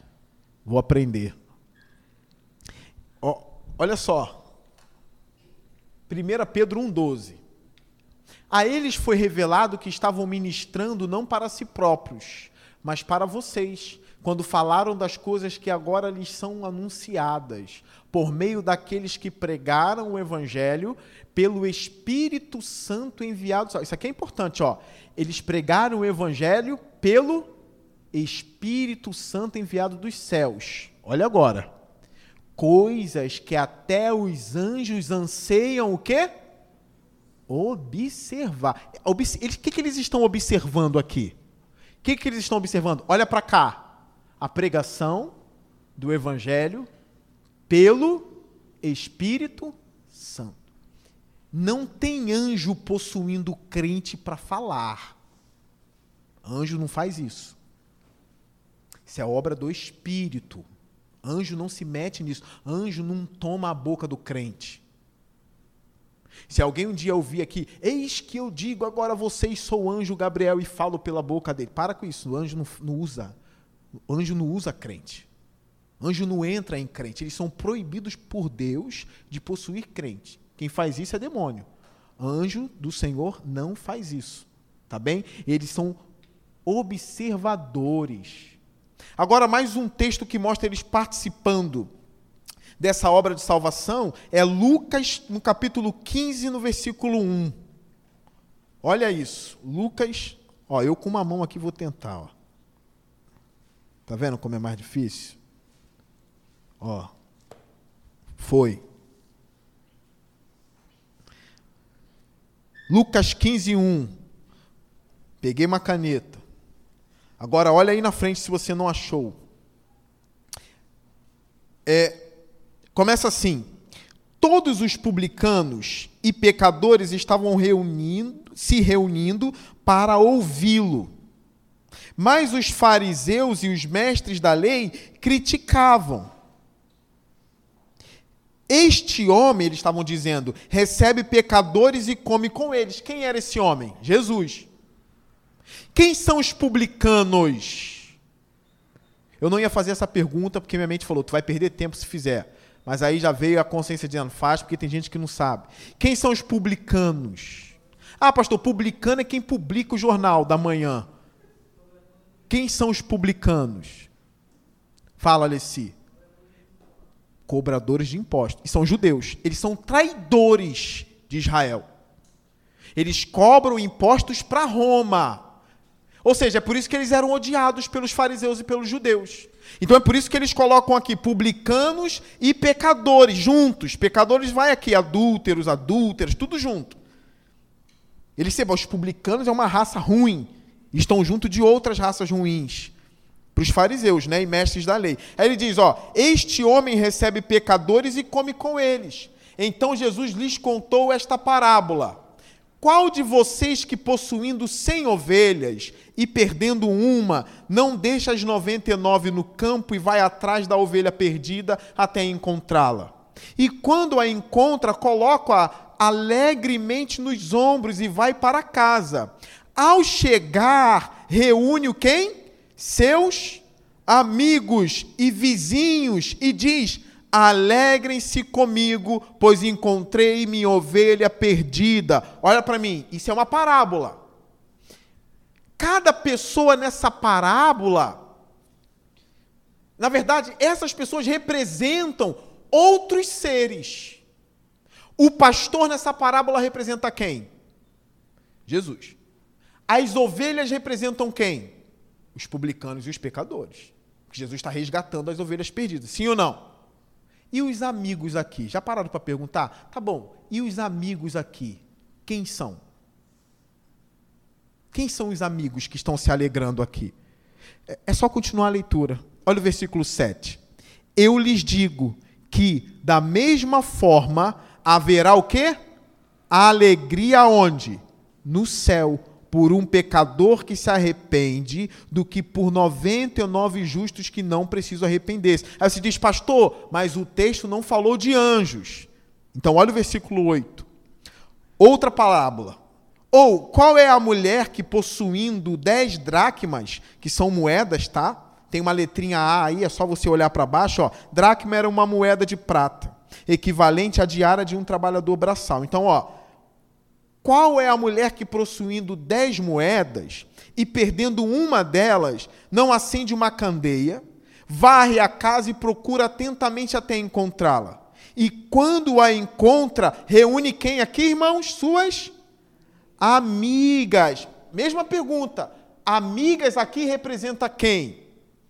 Speaker 1: Vou aprender. olha só. 1 Pedro 1,12. A eles foi revelado que estavam ministrando não para si próprios, mas para vocês, quando falaram das coisas que agora lhes são anunciadas, por meio daqueles que pregaram o Evangelho pelo Espírito Santo enviado. Isso aqui é importante, ó. Eles pregaram o Evangelho pelo Espírito Santo enviado dos céus. Olha agora. Coisas que até os anjos anseiam o quê? Observar. O que, que eles estão observando aqui? O que, que eles estão observando? Olha para cá. A pregação do Evangelho pelo Espírito Santo. Não tem anjo possuindo crente para falar. Anjo não faz isso. Isso é obra do Espírito. Anjo não se mete nisso. Anjo não toma a boca do crente. Se alguém um dia ouvir aqui, eis que eu digo agora vocês sou o anjo Gabriel e falo pela boca dele. Para com isso, o anjo não, não usa. O anjo não usa crente. O anjo não entra em crente. Eles são proibidos por Deus de possuir crente. Quem faz isso é demônio. Anjo do Senhor não faz isso. Tá bem? Eles são observadores. Agora, mais um texto que mostra eles participando dessa obra de salvação é Lucas, no capítulo 15, no versículo 1. Olha isso. Lucas, ó, eu com uma mão aqui vou tentar, ó. Tá vendo como é mais difícil? Ó. Foi. Lucas 15, 1. Peguei uma caneta. Agora, olha aí na frente se você não achou. É, começa assim: todos os publicanos e pecadores estavam reunindo, se reunindo para ouvi-lo. Mas os fariseus e os mestres da lei criticavam. Este homem, eles estavam dizendo, recebe pecadores e come com eles. Quem era esse homem? Jesus. Quem são os publicanos? Eu não ia fazer essa pergunta porque minha mente falou: tu vai perder tempo se fizer. Mas aí já veio a consciência dizendo: faz porque tem gente que não sabe. Quem são os publicanos? Ah, pastor, publicano é quem publica o jornal da manhã. Quem são os publicanos? Fala, Alessi. Cobradores de impostos. E são judeus. Eles são traidores de Israel. Eles cobram impostos para Roma. Ou seja, é por isso que eles eram odiados pelos fariseus e pelos judeus. Então é por isso que eles colocam aqui publicanos e pecadores juntos. Pecadores vai aqui, adúlteros, adúlteras, tudo junto. Eles sabem, os publicanos é uma raça ruim. Estão junto de outras raças ruins. Para os fariseus né, e mestres da lei. Aí ele diz: ó, este homem recebe pecadores e come com eles. Então Jesus lhes contou esta parábola. Qual de vocês que possuindo cem ovelhas e perdendo uma, não deixa as noventa e nove no campo e vai atrás da ovelha perdida até encontrá-la? E quando a encontra, coloca-a alegremente nos ombros e vai para casa. Ao chegar, reúne o quem? Seus amigos e vizinhos e diz: Alegrem-se comigo, pois encontrei minha ovelha perdida. Olha para mim, isso é uma parábola. Cada pessoa nessa parábola, na verdade, essas pessoas representam outros seres. O pastor nessa parábola representa quem? Jesus. As ovelhas representam quem? Os publicanos e os pecadores. Jesus está resgatando as ovelhas perdidas. Sim ou não? E os amigos aqui? Já pararam para perguntar? Tá bom, e os amigos aqui? Quem são? Quem são os amigos que estão se alegrando aqui? É, é só continuar a leitura. Olha o versículo 7. Eu lhes digo que, da mesma forma, haverá o quê? A alegria onde? No céu por um pecador que se arrepende do que por 99 justos que não precisam arrepender-se. Aí você diz, pastor, mas o texto não falou de anjos. Então, olha o versículo 8. Outra parábola. Ou, qual é a mulher que possuindo 10 dracmas, que são moedas, tá? Tem uma letrinha A aí, é só você olhar para baixo, ó. Dracma era uma moeda de prata, equivalente à diária de um trabalhador braçal. Então, ó, qual é a mulher que, possuindo dez moedas e perdendo uma delas, não acende uma candeia, varre a casa e procura atentamente até encontrá-la? E quando a encontra, reúne quem aqui, irmãos? Suas amigas. Mesma pergunta. Amigas aqui representa quem?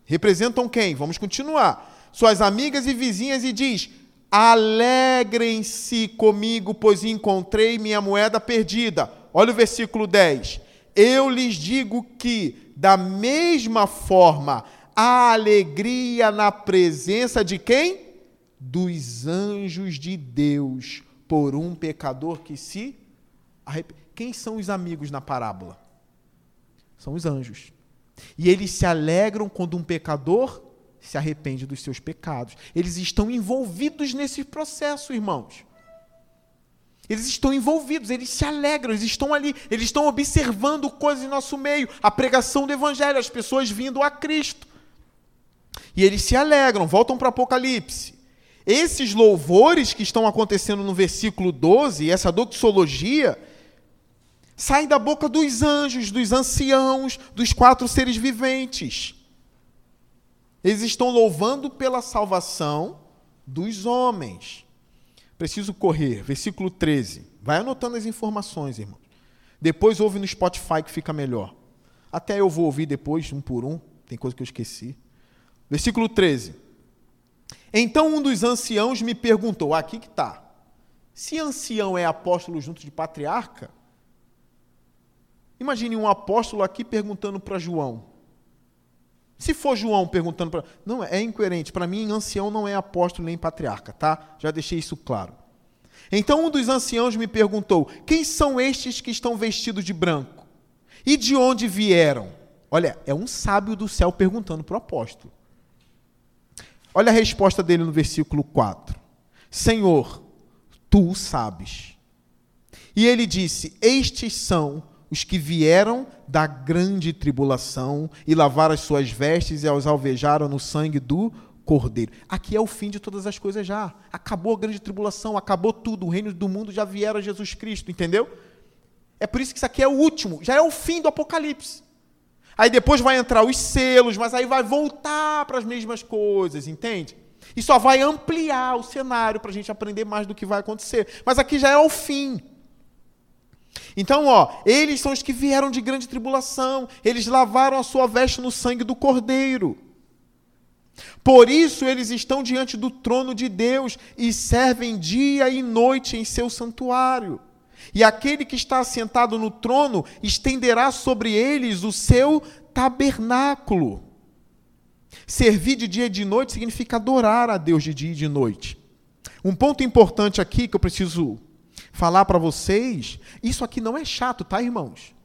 Speaker 1: Representam quem? Vamos continuar. Suas amigas e vizinhas e diz: Alegrem-se comigo, pois encontrei minha moeda perdida. Olha o versículo 10. Eu lhes digo que, da mesma forma, a alegria na presença de quem? Dos anjos de Deus, por um pecador que se arrepende. Quem são os amigos na parábola? São os anjos. E eles se alegram quando um pecador se arrepende dos seus pecados. Eles estão envolvidos nesse processo, irmãos. Eles estão envolvidos, eles se alegram, eles estão ali, eles estão observando coisas em nosso meio, a pregação do Evangelho, as pessoas vindo a Cristo. E eles se alegram, voltam para o Apocalipse. Esses louvores que estão acontecendo no versículo 12, essa doxologia, saem da boca dos anjos, dos anciãos, dos quatro seres viventes. Eles estão louvando pela salvação dos homens. Preciso correr. Versículo 13. Vai anotando as informações, irmão. Depois ouve no Spotify que fica melhor. Até eu vou ouvir depois, um por um. Tem coisa que eu esqueci. Versículo 13. Então um dos anciãos me perguntou: aqui que está. Se ancião é apóstolo junto de patriarca, imagine um apóstolo aqui perguntando para João: se for João perguntando para. Não, é incoerente. Para mim, ancião não é apóstolo nem patriarca, tá? Já deixei isso claro. Então um dos anciãos me perguntou: Quem são estes que estão vestidos de branco? E de onde vieram? Olha, é um sábio do céu perguntando para o apóstolo. Olha a resposta dele no versículo 4. Senhor, tu o sabes. E ele disse: Estes são os que vieram da grande tribulação e lavaram as suas vestes e os alvejaram no sangue do Cordeiro. Aqui é o fim de todas as coisas já. Acabou a grande tribulação, acabou tudo. O reino do mundo já vieram a Jesus Cristo, entendeu? É por isso que isso aqui é o último, já é o fim do Apocalipse. Aí depois vai entrar os selos, mas aí vai voltar para as mesmas coisas, entende? E só vai ampliar o cenário para a gente aprender mais do que vai acontecer. Mas aqui já é o fim. Então, ó, eles são os que vieram de grande tribulação, eles lavaram a sua veste no sangue do Cordeiro. Por isso eles estão diante do trono de Deus e servem dia e noite em seu santuário. E aquele que está assentado no trono estenderá sobre eles o seu tabernáculo. Servir de dia e de noite significa adorar a Deus de dia e de noite. Um ponto importante aqui que eu preciso falar para vocês, isso aqui não é chato, tá, irmãos?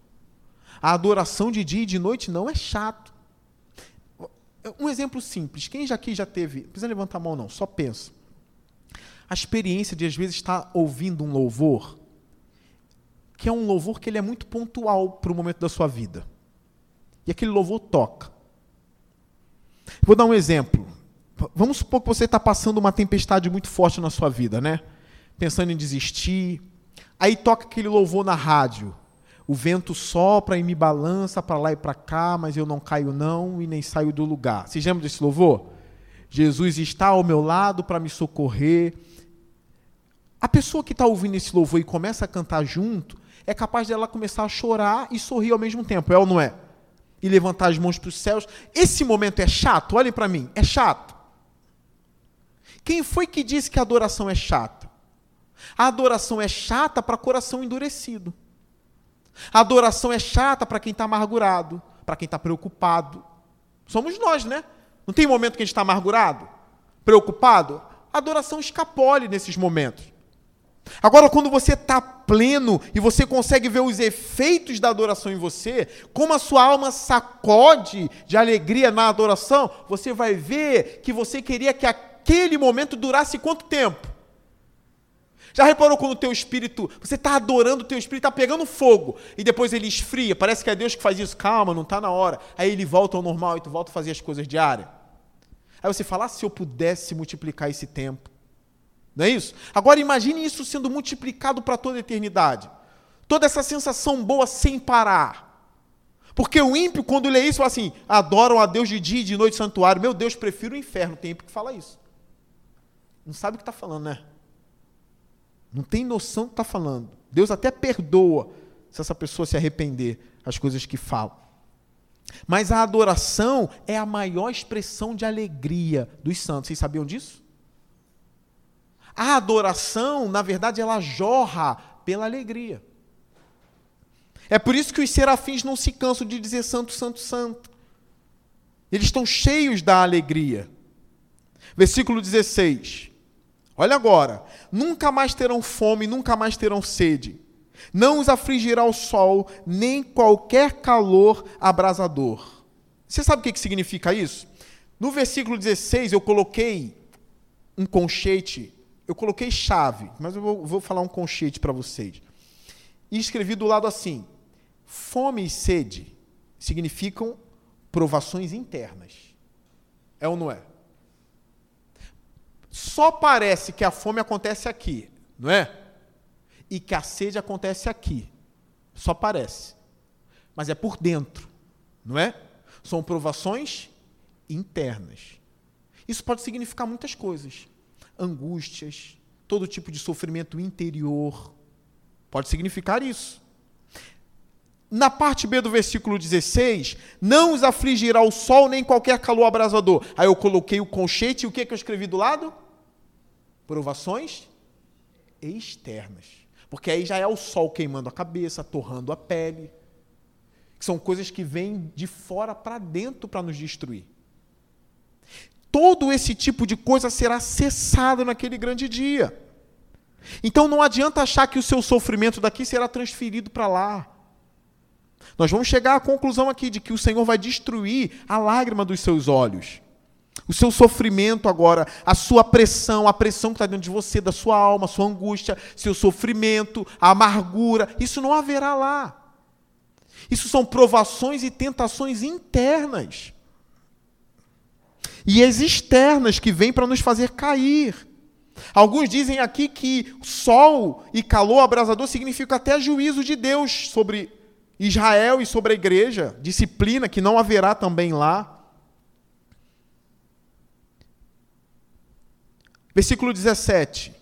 Speaker 1: A adoração de dia e de noite não é chato. Um exemplo simples, quem já aqui já teve, não precisa levantar a mão não, só pensa. A experiência de às vezes estar ouvindo um louvor, que é um louvor que ele é muito pontual para o momento da sua vida. E aquele louvor toca. Vou dar um exemplo. Vamos supor que você está passando uma tempestade muito forte na sua vida, né? Pensando em desistir. Aí toca aquele louvor na rádio. O vento sopra e me balança para lá e para cá, mas eu não caio não e nem saio do lugar. Vocês lembram desse louvor? Jesus está ao meu lado para me socorrer. A pessoa que está ouvindo esse louvor e começa a cantar junto, é capaz dela começar a chorar e sorrir ao mesmo tempo, é ou não é? E levantar as mãos para os céus. Esse momento é chato, olhem para mim, é chato. Quem foi que disse que a adoração é chata? A adoração é chata para coração endurecido. A adoração é chata para quem está amargurado, para quem está preocupado. Somos nós, né? Não tem momento que a gente está amargurado, preocupado? A adoração escapole nesses momentos. Agora, quando você está pleno e você consegue ver os efeitos da adoração em você, como a sua alma sacode de alegria na adoração, você vai ver que você queria que aquele momento durasse quanto tempo? Já reparou quando o teu espírito, você está adorando o teu espírito, está pegando fogo, e depois ele esfria, parece que é Deus que faz isso, calma, não está na hora. Aí ele volta ao normal e tu volta a fazer as coisas diárias. Aí você fala, ah, se eu pudesse multiplicar esse tempo. Não é isso? Agora imagine isso sendo multiplicado para toda a eternidade. Toda essa sensação boa sem parar. Porque o ímpio, quando lê isso, fala assim: adoram a Deus de dia e de noite santuário. Meu Deus, prefiro o inferno. Tem ímpio que fala isso. Não sabe o que está falando, né? Não tem noção do que está falando. Deus até perdoa se essa pessoa se arrepender as coisas que fala. Mas a adoração é a maior expressão de alegria dos santos. Vocês sabiam disso? A adoração, na verdade, ela jorra pela alegria. É por isso que os serafins não se cansam de dizer santo, santo, santo. Eles estão cheios da alegria. Versículo 16. Olha agora: nunca mais terão fome, nunca mais terão sede. Não os afligirá o sol, nem qualquer calor abrasador. Você sabe o que significa isso? No versículo 16, eu coloquei um conchete, eu coloquei chave, mas eu vou, falar um conchete para vocês. E escrevi do lado assim: fome e sede significam provações internas. É ou não é? Só parece que a fome acontece aqui, não é? E que a sede acontece aqui. Só parece. Mas é por dentro, não é? São provações internas. Isso pode significar muitas coisas: angústias, todo tipo de sofrimento interior. Pode significar isso. Na parte B do versículo 16, não os afligirá o sol nem qualquer calor abrasador. Aí eu coloquei o conchete e o que, que eu escrevi do lado? Provações externas. Porque aí já é o sol queimando a cabeça, torrando a pele. Que são coisas que vêm de fora para dentro para nos destruir. Todo esse tipo de coisa será cessado naquele grande dia. Então não adianta achar que o seu sofrimento daqui será transferido para lá. Nós vamos chegar à conclusão aqui de que o Senhor vai destruir a lágrima dos seus olhos. O seu sofrimento agora, a sua pressão, a pressão que está dentro de você, da sua alma, sua angústia, seu sofrimento, a amargura, isso não haverá lá. Isso são provações e tentações internas. E as externas que vêm para nos fazer cair. Alguns dizem aqui que sol e calor abrasador significa até juízo de Deus sobre Israel e sobre a igreja, disciplina que não haverá também lá. Versículo 17: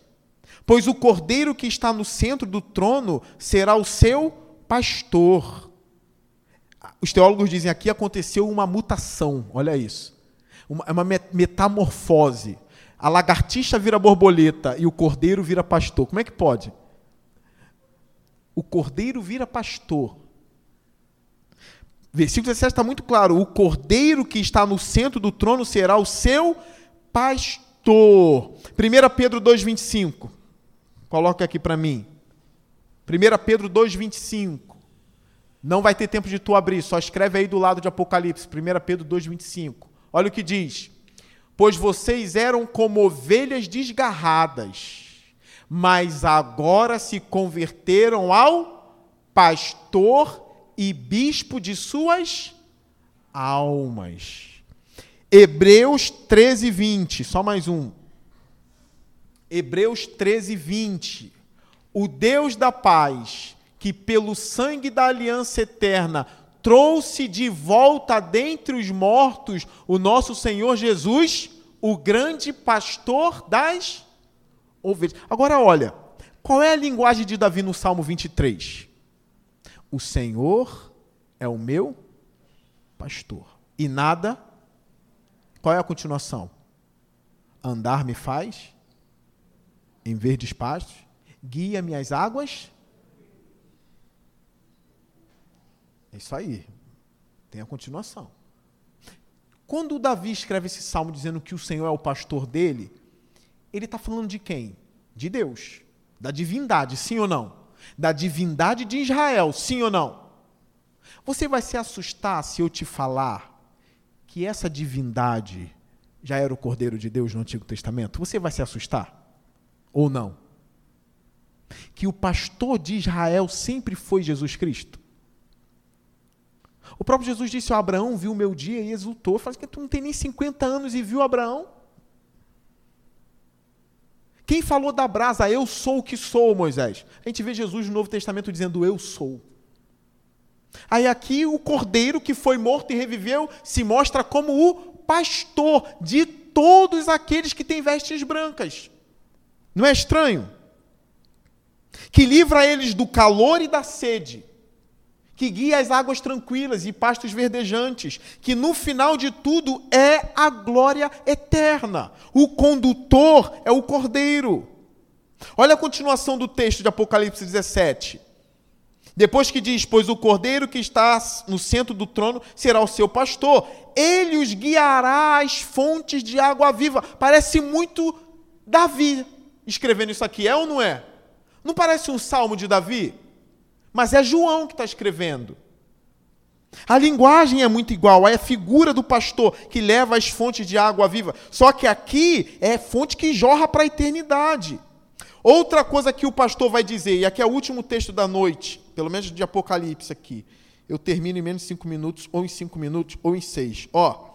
Speaker 1: Pois o cordeiro que está no centro do trono será o seu pastor. Os teólogos dizem aqui aconteceu uma mutação, olha isso. É uma metamorfose. A lagartixa vira borboleta e o cordeiro vira pastor. Como é que pode? O cordeiro vira pastor. Versículo 17 está muito claro: o cordeiro que está no centro do trono será o seu pastor. 1 Pedro 2,25. Coloca aqui para mim. 1 Pedro 2,25. Não vai ter tempo de tu abrir, só escreve aí do lado de Apocalipse, 1 Pedro 2,25. Olha o que diz: Pois vocês eram como ovelhas desgarradas, mas agora se converteram ao pastor e bispo de suas almas. Hebreus 13, 20, só mais um. Hebreus 13, 20. O Deus da paz, que pelo sangue da aliança eterna trouxe de volta dentre os mortos o nosso Senhor Jesus, o grande pastor das ovelhas. Agora olha, qual é a linguagem de Davi no Salmo 23? O Senhor é o meu pastor. E nada. Qual é a continuação? Andar me faz em verdes pastos, guia-me as águas. É isso aí. Tem a continuação. Quando Davi escreve esse salmo dizendo que o Senhor é o pastor dele, ele está falando de quem? De Deus, da divindade, sim ou não? Da divindade de Israel, sim ou não? Você vai se assustar se eu te falar que essa divindade já era o Cordeiro de Deus no Antigo Testamento? Você vai se assustar? Ou não? Que o pastor de Israel sempre foi Jesus Cristo? O próprio Jesus disse: Abraão viu o meu dia e exultou. Fala que tu não tem nem 50 anos e viu Abraão? Quem falou da brasa, eu sou o que sou, Moisés? A gente vê Jesus no Novo Testamento dizendo, eu sou. Aí aqui o cordeiro que foi morto e reviveu se mostra como o pastor de todos aqueles que têm vestes brancas. Não é estranho? Que livra eles do calor e da sede que guia as águas tranquilas e pastos verdejantes, que no final de tudo é a glória eterna. O condutor é o cordeiro. Olha a continuação do texto de Apocalipse 17. Depois que diz: Pois o cordeiro que está no centro do trono será o seu pastor, ele os guiará às fontes de água viva. Parece muito Davi escrevendo isso aqui, é ou não é? Não parece um salmo de Davi? Mas é João que está escrevendo. A linguagem é muito igual, é a figura do pastor que leva as fontes de água viva. Só que aqui é fonte que jorra para a eternidade. Outra coisa que o pastor vai dizer, e aqui é o último texto da noite, pelo menos de Apocalipse aqui. Eu termino em menos de cinco minutos, ou em cinco minutos, ou em seis. Ó.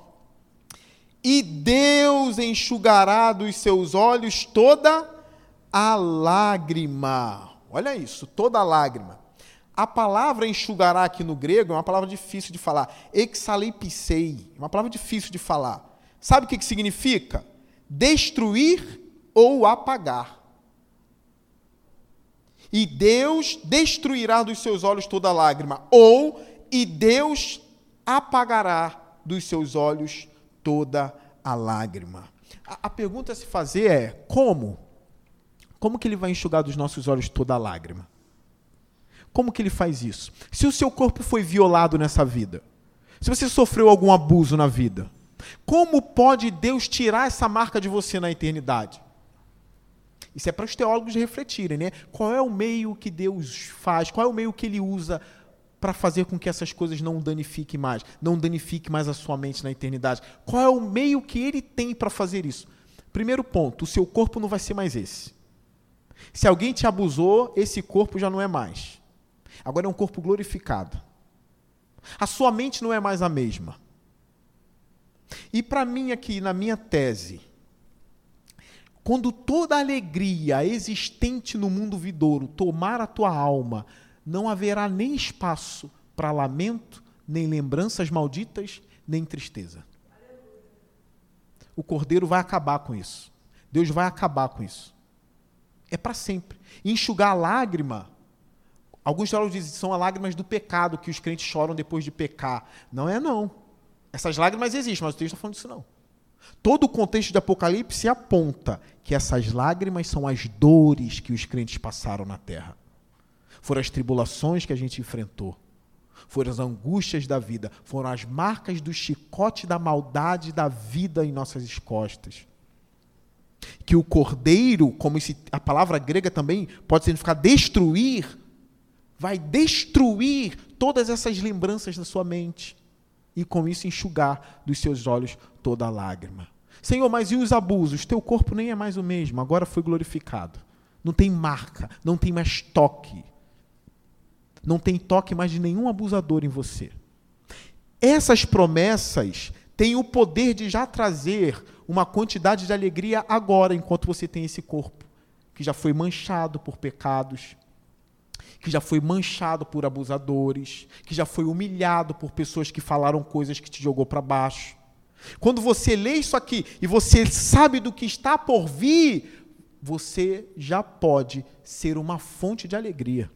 Speaker 1: E Deus enxugará dos seus olhos toda a lágrima. Olha isso, toda a lágrima. A palavra enxugará aqui no grego é uma palavra difícil de falar. Exaleipsei, uma palavra difícil de falar. Sabe o que, que significa? Destruir ou apagar. E Deus destruirá dos seus olhos toda lágrima, ou e Deus apagará dos seus olhos toda a lágrima. A, a pergunta a se fazer é: como? Como que ele vai enxugar dos nossos olhos toda a lágrima? Como que ele faz isso? Se o seu corpo foi violado nessa vida, se você sofreu algum abuso na vida, como pode Deus tirar essa marca de você na eternidade? Isso é para os teólogos refletirem, né? Qual é o meio que Deus faz? Qual é o meio que ele usa para fazer com que essas coisas não danifiquem mais, não danifique mais a sua mente na eternidade? Qual é o meio que ele tem para fazer isso? Primeiro ponto, o seu corpo não vai ser mais esse. Se alguém te abusou, esse corpo já não é mais. Agora é um corpo glorificado. A sua mente não é mais a mesma. E para mim aqui, na minha tese, quando toda alegria existente no mundo vidouro tomar a tua alma, não haverá nem espaço para lamento, nem lembranças malditas, nem tristeza. O cordeiro vai acabar com isso. Deus vai acabar com isso. É para sempre. enxugar a lágrima. Alguns teólogos dizem que são as lágrimas do pecado que os crentes choram depois de pecar. Não é, não. Essas lágrimas existem, mas o texto está falando disso não. Todo o contexto de Apocalipse aponta que essas lágrimas são as dores que os crentes passaram na terra. Foram as tribulações que a gente enfrentou. Foram as angústias da vida. Foram as marcas do chicote da maldade da vida em nossas costas. Que o cordeiro, como esse, a palavra grega também pode significar destruir, vai destruir todas essas lembranças da sua mente e com isso enxugar dos seus olhos toda lágrima. Senhor, mas e os abusos? Teu corpo nem é mais o mesmo, agora foi glorificado. Não tem marca, não tem mais toque. Não tem toque mais de nenhum abusador em você. Essas promessas têm o poder de já trazer uma quantidade de alegria agora, enquanto você tem esse corpo, que já foi manchado por pecados, que já foi manchado por abusadores, que já foi humilhado por pessoas que falaram coisas que te jogou para baixo. Quando você lê isso aqui e você sabe do que está por vir, você já pode ser uma fonte de alegria.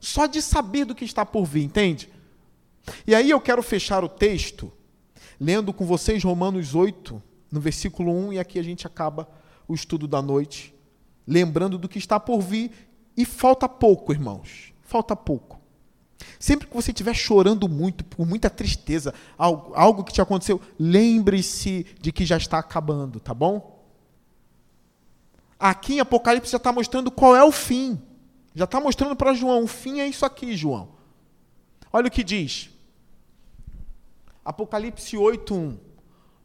Speaker 1: Só de saber do que está por vir, entende? E aí eu quero fechar o texto lendo com vocês Romanos 8, no versículo 1, e aqui a gente acaba o estudo da noite, lembrando do que está por vir, e falta pouco, irmãos, falta pouco. Sempre que você estiver chorando muito, por muita tristeza, algo, algo que te aconteceu, lembre-se de que já está acabando, tá bom? Aqui em Apocalipse já está mostrando qual é o fim. Já está mostrando para João, o fim é isso aqui, João. Olha o que diz. Apocalipse 8:1.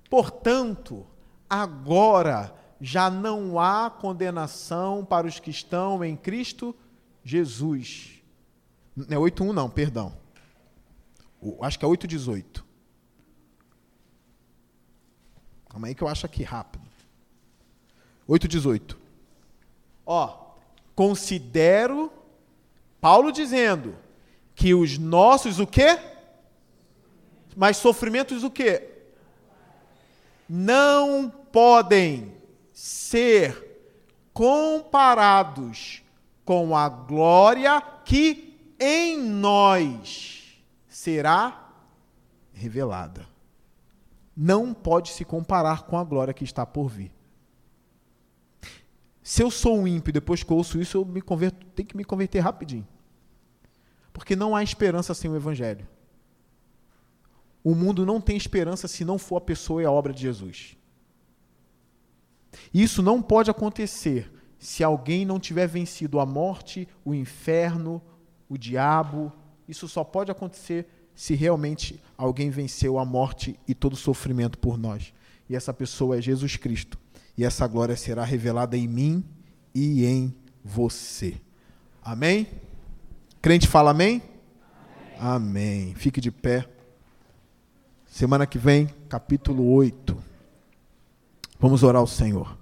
Speaker 1: Portanto, agora já não há condenação para os que estão em Cristo Jesus não é 8.1 não, perdão. Acho que é 8.18. Calma aí que eu acho aqui rápido. 8.18. Ó, considero, Paulo dizendo, que os nossos o quê? Mas sofrimentos o quê? Não podem ser comparados com a glória que em nós será revelada. Não pode se comparar com a glória que está por vir. Se eu sou um ímpio depois que ouço isso, eu me converto, tenho que me converter rapidinho. Porque não há esperança sem o Evangelho. O mundo não tem esperança se não for a pessoa e a obra de Jesus. Isso não pode acontecer se alguém não tiver vencido a morte, o inferno, o diabo. Isso só pode acontecer se realmente alguém venceu a morte e todo o sofrimento por nós. E essa pessoa é Jesus Cristo. E essa glória será revelada em mim e em você. Amém? Crente fala amém? Amém. amém. Fique de pé. Semana que vem, capítulo 8. Vamos orar ao Senhor.